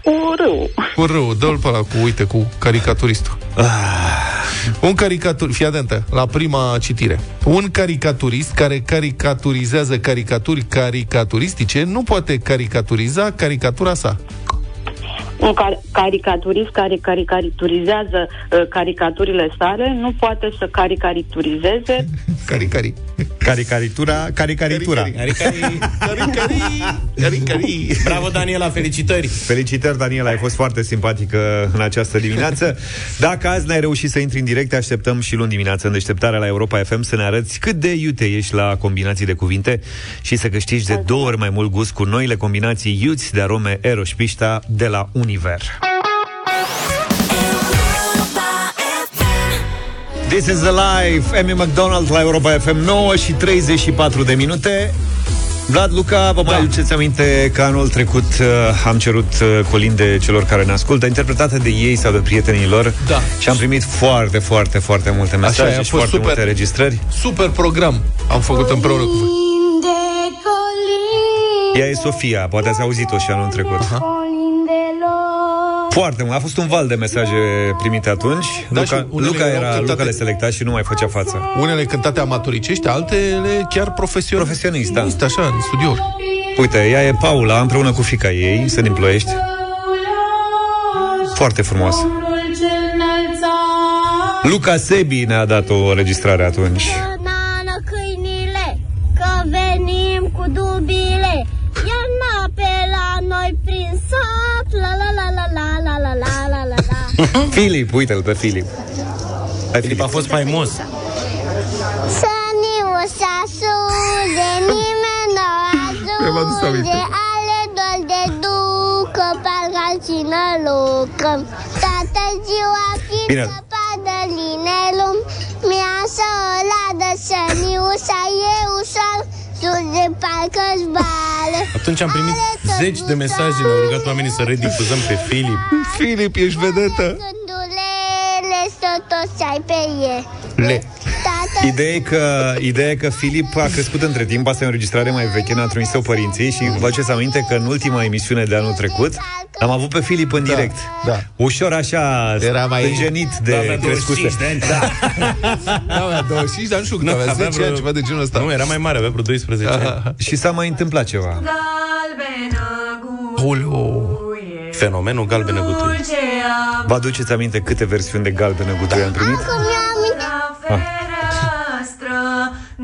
Cu râu. Cu râu, dă-l pe ăla cu, uite, cu caricaturistul. Un caricatur, fii atentă, la prima citire. Un caricaturist care caricaturizează caricaturi caricaturistice nu poate caricaturiza caricatura sa. Un car- caricaturist care caricaturizează uh, caricaturile sale nu poate să caricaturizeze Caricari. Caricaritura, caricaritura. Caricari, caricari, caricari. Bravo, Daniela, felicitări! Felicitări, Daniela, ai fost foarte simpatică în această dimineață. Dacă azi n-ai reușit să intri în direct, te așteptăm și luni dimineață în deșteptarea la Europa FM să ne arăți cât de iute ești la combinații de cuvinte și să câștigi de două ori mai mult gust cu noile combinații iuți de arome Eroș Pișta de la Univer. This is the life, Amy McDonald la Europa FM 9 și 34 de minute. Vlad Luca, vă mai aduceți aminte că anul trecut uh, am cerut uh, colinde celor care ne ascultă, interpretate de ei sau de prietenii lor Da. și am primit foarte, foarte, foarte multe mesaje e, a și fost foarte super. multe registrări. Super program am făcut împreună cu voi. Ea e Sofia, poate ați auzit-o și anul trecut. Colindelor Foarte mult. A fost un val de mesaje primite atunci. Da, Luca, și unele Luca, erau era, cântate- Luca le selecta și nu mai făcea față. Unele cântate amatoricești, altele chiar profesionist. Profesionist, da. Așa, în studiouri. Uite, ea e Paula, împreună cu fica ei, sunt din Ploiești. Foarte frumos. Luca Sebi ne-a dat o înregistrare atunci. [laughs] Filip, uite-l pe Filip. Hai, Filip. A fost faimos. Să nu se asude nimeni nu Mi-am adus aminte. ajunge Ale dol de ducă Parcă alcină lucrăm Toată ziua Bine. fiind padăline lum Mi-a să o ladă să nu să e ușor Sus de parcă zboară Atunci am primit zeci de mesaje, ne-au rugat oamenii să redifuzăm pe Filip. Filip, ești vedetă. Gândulele să toți ai pe ele Le. Tată Ideea e, că, ideea e că Filip a crescut între timp, asta e o înregistrare mai veche, ne-a trimis-o părinții și vă faceți aminte că în ultima emisiune de anul trecut am avut pe Filip în direct. da. Ușor așa, Era mai- îngenit de Avea crescuse. 25 de ani. Da. Da, avea 25, dar nu știu cât avea, 10 ani, ceva de genul ăsta. Nu, era mai mare, avea vreo 12 ani. Și s-a mai întâmplat ceva. Oleo. Fenomenul galbenă gutui. Vă aduceți aminte câte versiuni de galbenă gutui am primit? Că mi-am aminte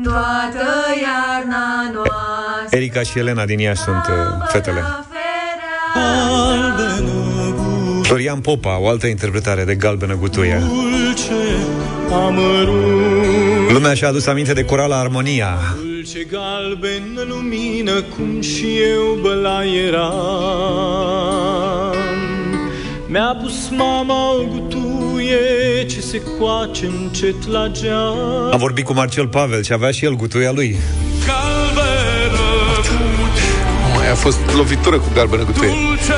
Toată iarna noastră Erica și Elena din Iași sunt uh, fetele. Florian Popa, o altă interpretare de galbenă gutuie. Lumea și-a adus aminte de corala Armonia. Dulce galben lumină cum și eu bălaieram Mi-a pus mama o gutuie ce se coace încet la geam Am vorbit cu Marcel Pavel și avea și el gutuia lui. Galbenă Mai a fost lovitură cu galbenă cu tuie. dulce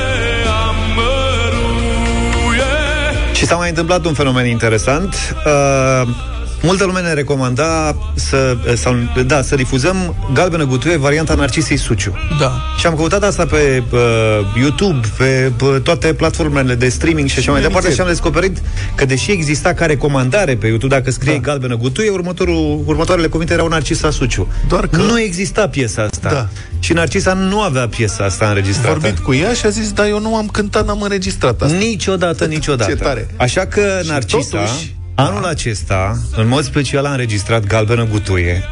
amăruie Și s-a mai întâmplat un fenomen interesant. Uh, multă lume ne recomanda să, sau, da, să difuzăm Galbenă Gutuie, varianta Narcisei Suciu. Da. Și am căutat asta pe uh, YouTube, pe uh, toate platformele de streaming și așa mai departe și am descoperit că deși exista ca recomandare pe YouTube, dacă scrie da. Galbenă Gutuie, următorul, următoarele cuvinte erau Narcisa Suciu. Doar că- Nu exista piesa asta. Da. Și Narcisa nu avea piesa asta înregistrată. Vorbit cu ea și a zis, da, eu nu am cântat, n-am înregistrat asta. Niciodată, niciodată. Ce tare. Așa că Și Narcisa, totuși- anul acesta, în mod special a înregistrat Galbenă Gutuie.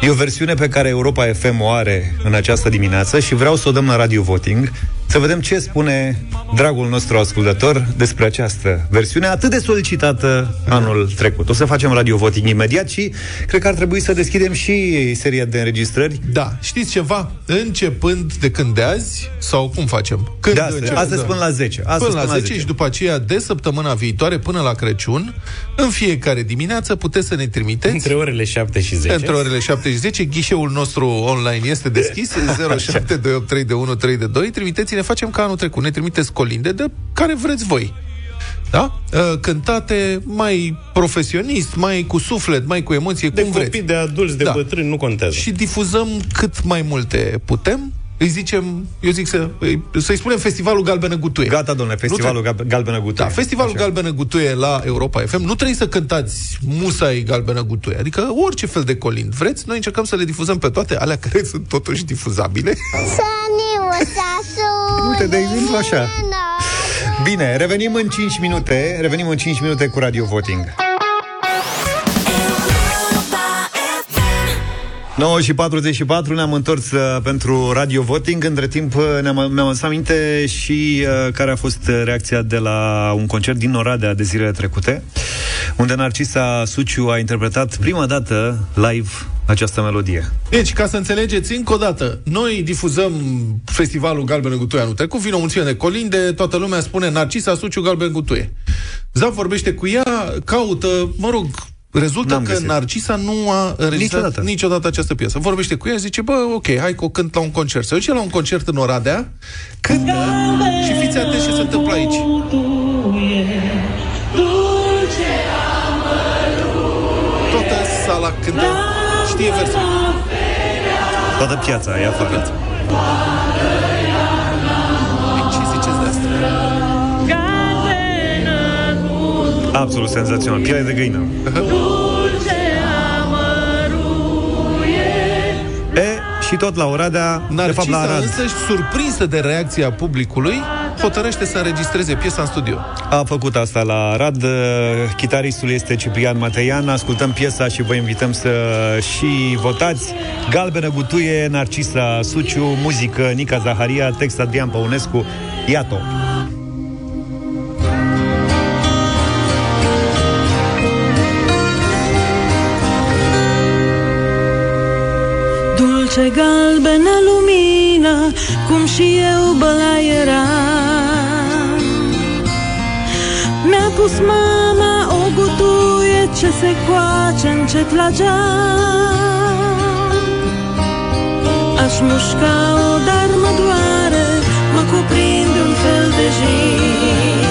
E o versiune pe care Europa FM o are în această dimineață și vreau să o dăm la Radio Voting să vedem ce spune dragul nostru ascultător despre această versiune atât de solicitată anul trecut. O să facem Radio Voting imediat și cred că ar trebui să deschidem și seria de înregistrări. Da, știți ceva? Începând de când de azi, sau cum facem? Când De astăzi. începem? Astăzi până la 10. Astăzi până la 10, și după aceea, de săptămâna viitoare, până la Crăciun, în fiecare dimineață puteți să ne trimiteți Între orele 7 și 10. Între orele 7 și 10, ghișeul nostru online este deschis [laughs] 07283132. Trimiteți-ne, facem ca anul trecut. Ne trimiteți colinde de care vreți voi. Da? Uh, Cântate mai profesionist, mai cu suflet, mai cu emoție, De cum copii, vreți. de adulți, de Da. bătrâni, nu contează. Și difuzăm cât mai multe putem. Îi zicem, eu zic să, îi- să-i spunem Festivalul Galbenă Gutuie. Gata, domnule, Festivalul Nu Gal- Galbenă Gutuie. da, Festivalul Așa. Galbenă Gutuie la Europa FM. Nu trebuie să cântați musai Galbenă Gutuie, adică orice fel de colind vreți. Noi încercăm să le difuzăm pe toate, alea care sunt totuși difuzabile. Să nu se asude Uite, de exemplu, așa. Bine, revenim în 5 minute. Revenim în 5 minute cu Radio Voting. 9 și 44 ne-am întors uh, pentru Radio Voting. Între timp uh, ne-am, mi-am adus aminte și uh, care a fost uh, reacția de la un concert din Oradea de zilele trecute, unde Narcisa Suciu a interpretat prima dată live această melodie. Deci, ca să înțelegeți încă o dată, noi difuzăm Festivalul Galbenă Gutuie anul trecut, vine o mulțime de colinde, toată lumea spune Narcisa Suciu Galbenă Gutuie. Zaf vorbește cu ea, caută, mă rog, rezultă N-am că găsit. Narcisa nu a înregistrat Niciodată. niciodată. niciodată această piesă. Vorbește cu ea, zice, bă, ok, hai că o cânt la un concert. Se duce la un concert în Oradea, cântă și fiți atenți ce se întâmplă aici. Toată sala cântă, știe versul. Toată piața e afară. Ce ziceți Absolut senzațional. Piele de găină. E, și tot la Oradea, de fapt la Narcisa Arad. însă, surprinsă de reacția publicului, hotărăște să înregistreze piesa în studio. A făcut asta la Arad. Chitaristul este Ciprian Mateian. Ascultăm piesa și vă invităm să și votați. Galbenă gutuie, Narcisa Suciu, muzică Nica Zaharia, text Adrian Păunescu. Iată. Dulce galbenă lumină, cum și eu băla era. Mi-a pus mama o gutuie ce se coace încet la geam. Aș mușca-o, dar mă doare, mă cuprinde un fel de jin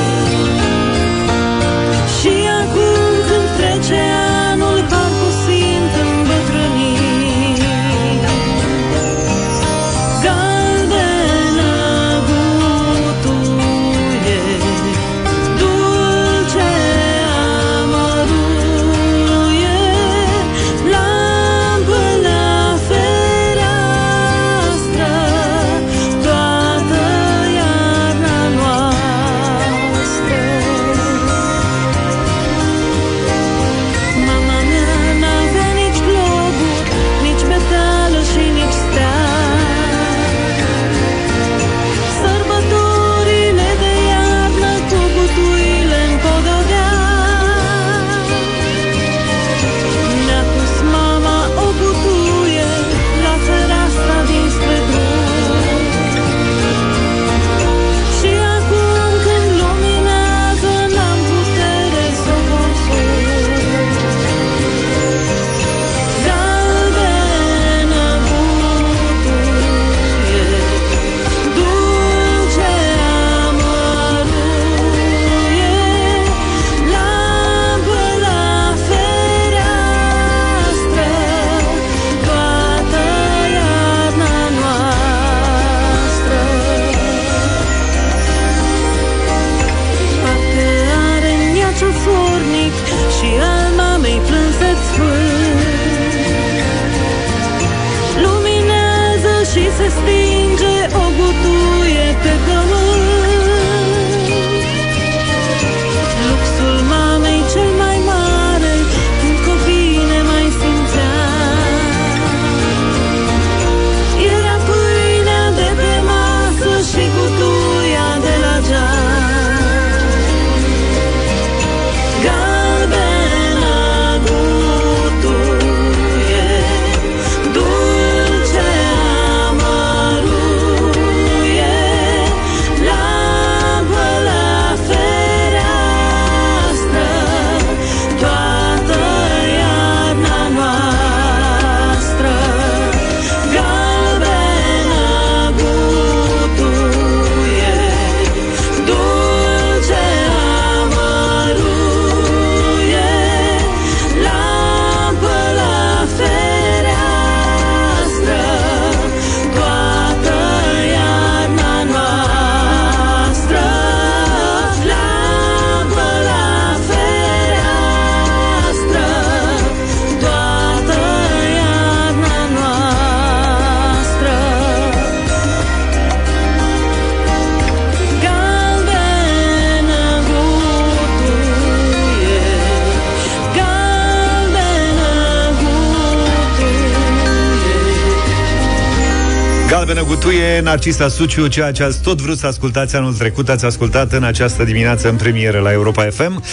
Galbenă gutuie, Narcisa Suciu, ceea ce ați tot vrut să ascultați anul trecut, ați ascultat în această dimineață în premieră la Europa FM.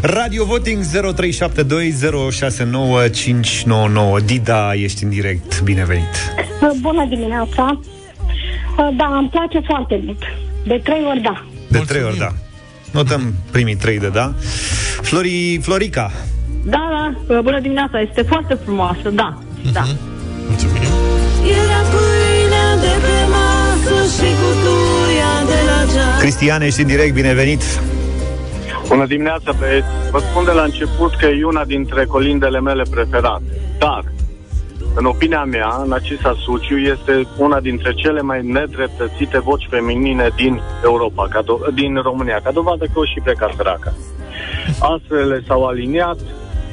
Radio Voting 0372069599. Dida, ești în direct, binevenit. Bună dimineața! Da, îmi place foarte mult. De trei ori da. De trei ori, da. Notăm primii trei de da. Flori, Florica, Da, da, bună dimineața, este foarte frumoasă, da, da. Era Cristian, ești în direct, binevenit. Bună dimineața, băieți. Vă spun de la început că e una dintre colindele mele preferate. Dar, în opinia mea, Narcisa Suciu este una dintre cele mai nedreptățite voci feminine din Europa, ca do- din România, ca dovadă că o și pe Săraca. Astrele s-au aliniat,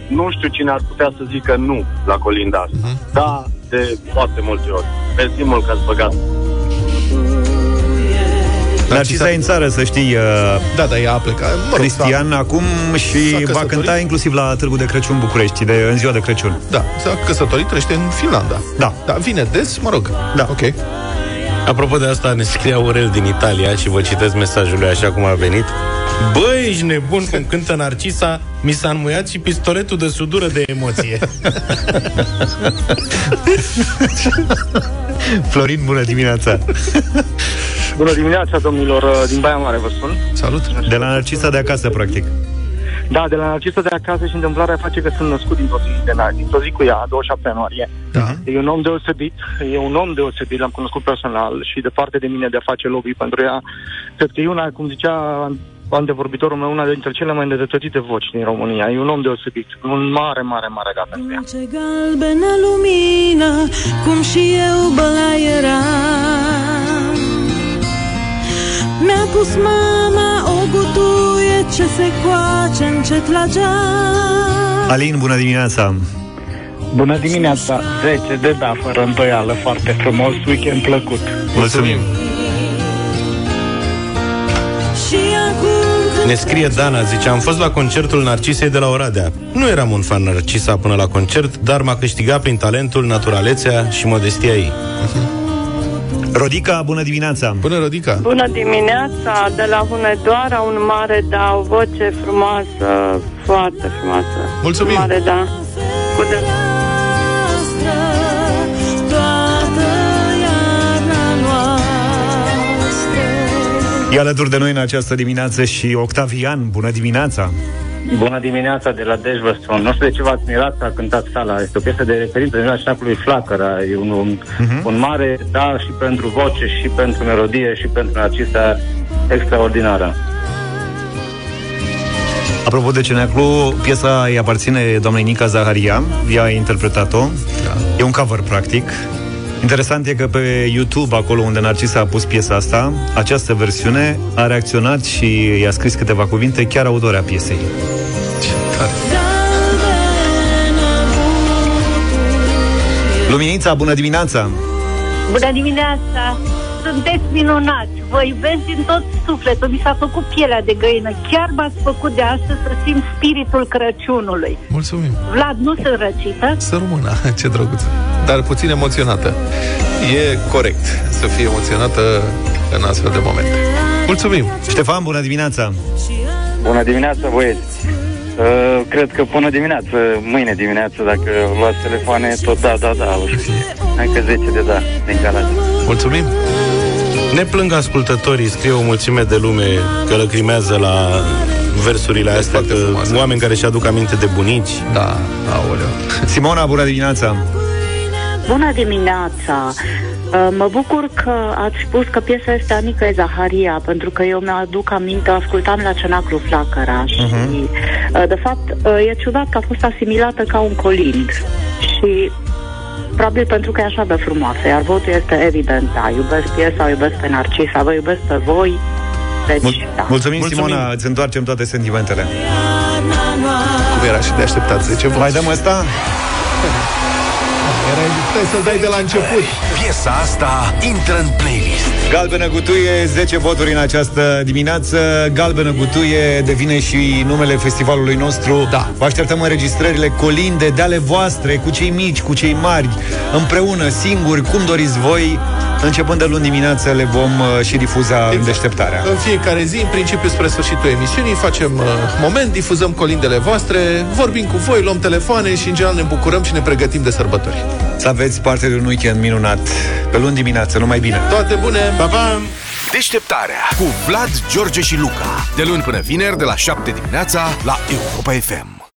nu știu cine ar putea să zică nu la colinda asta. Uh-huh. Da, de foarte multe ori. Mersi mult că ați băgat. Narcisa e în țară, să știi. Uh, da, da, ea a plecat. Mă rog, Cristian s-a- acum s-a și va căsătorit. cânta inclusiv la Târgu de Crăciun București, de, în ziua de Crăciun. Da, s-a căsătorit, trăiește în Finlanda. Da. Da, vine des, mă rog. Da. Ok. Apropo de asta, ne scrie Aurel din Italia și vă citesc mesajul lui așa cum a venit. Băi, ești nebun cum cântă Narcisa, mi s-a înmuiat și pistoletul de sudură de emoție. [laughs] Florin, bună dimineața! [laughs] Bună dimineața, domnilor, uh, din Baia Mare vă spun. Salut! De la Narcisa de acasă, practic. Da, de la Narcisă de acasă și întâmplarea face că sunt născut dintr-o zi de nar, dintr-o zi cu ea, 27 ianuarie. Da. E un om deosebit, e un om deosebit, l-am cunoscut personal și departe de mine de a face lobby pentru ea. Cred că e una, cum zicea antevorbitorul meu, una dintre cele mai îndreptățite voci din România. E un om deosebit, un mare, mare, mare gata pentru ea. Ce galbenă lumină, cum și eu băla eram Mi-a pus mama o gutuie ce se coace încet la geam Alin, bună dimineața! Bună dimineața, 10 de da, fără îndoială, foarte frumos, weekend plăcut. Mulțumim! Și acum Ne scrie Dana, zice, am fost la concertul Narcisei de la Oradea. Nu eram un fan Narcisa până la concert, dar m-a câștigat prin talentul, naturalețea și modestia ei. Rodica, bună dimineața! Bună, Rodica! Bună dimineața, de la Hunedoara, un mare da, o voce frumoasă, foarte frumoasă. Mulțumim. Mare da. Cu de... toată iarna noastră E alături de noi în această dimineață și Octavian, bună dimineața! Bună dimineața de la Dej, vă spun. Nu știu de ce v-ați mirat să a cântat sala. Este o piesă de referință din Șnacului Flacăra. E un, un, Mhm. un mare da și pentru voce, și pentru melodie, și pentru Narcisa extraordinară. Apropo de Ceneclu, piesa îi aparține doamnei Nica Zaharia, ea a interpretat-o. Da. E un cover, practic. Interesant e că pe YouTube, acolo unde Narcisa a pus piesa asta, această versiune a reacționat și i-a scris câteva cuvinte chiar autoarea piesei. Luminița, bună dimineața! Bună dimineața! Sunteți minunați! Vă iubesc din tot sufletul. Mi s-a făcut pielea de găină. Chiar m-ați făcut de astăzi să simt spiritul Crăciunului. Mulțumim! Vlad, nu sunt răcită? Să rămână, [laughs] ce drăguț. Dar puțin emoționată. E corect să fie emoționată în astfel de momente. Mulțumim! Ștefan, bună dimineața! Bună dimineața, băieți! Uh, cred că până dimineață, mâine dimineață, dacă luați telefoane, tot da, da, da, o să fie. Încă 10 de da, din Galați. Mulțumim! Ne plâng ascultătorii, scrie o mulțime de lume că lăcrimează la versurile astea, că oameni care și-aduc aminte de bunici. Da, aoleu. Simona, bună dimineața! Bună dimineața! Uh, Mă bucur că ați spus că piesa este a Nicăi Zaharia, pentru că eu mi-aduc aminte, o ascultam la Cenaclu Flacăra și, uh, de fapt, uh, e ciudat că a fost asimilată ca un colind și probabil pentru că e așa de frumoasă, iar votul este evident, da, iubesc piesa, o iubesc pe Narcisa, vă iubesc pe voi, deci, Mul- da. Mulțumim, Simona, îți întoarcem toate sentimentele. Cum era și de așteptat 10 voți. Mai dăm ăsta? Era puteai să dai de la început. Piesa asta intră în playlist. Galbenă Gutuie, 10 voturi în această dimineață. Galbenă Gutuie devine și numele festivalului nostru. Da. Vă așteptăm înregistrările colinde de ale voastre, cu cei mici, cu cei mari, împreună, singuri, cum doriți voi. Începând de luni dimineață le vom uh, și difuza în deșteptarea. În fiecare zi, în principiu spre sfârșitul emisiunii, facem uh, moment, difuzăm colindele voastre, vorbim cu voi, luăm telefoane și în general ne bucurăm și ne pregătim de sărbători. Să aveți parte de un weekend minunat. Pe luni dimineață, numai bine. Toate bune! Pa, pa! Deșteptarea cu Vlad, George și Luca. De luni până vineri, de la 7 dimineața, la Europa FM.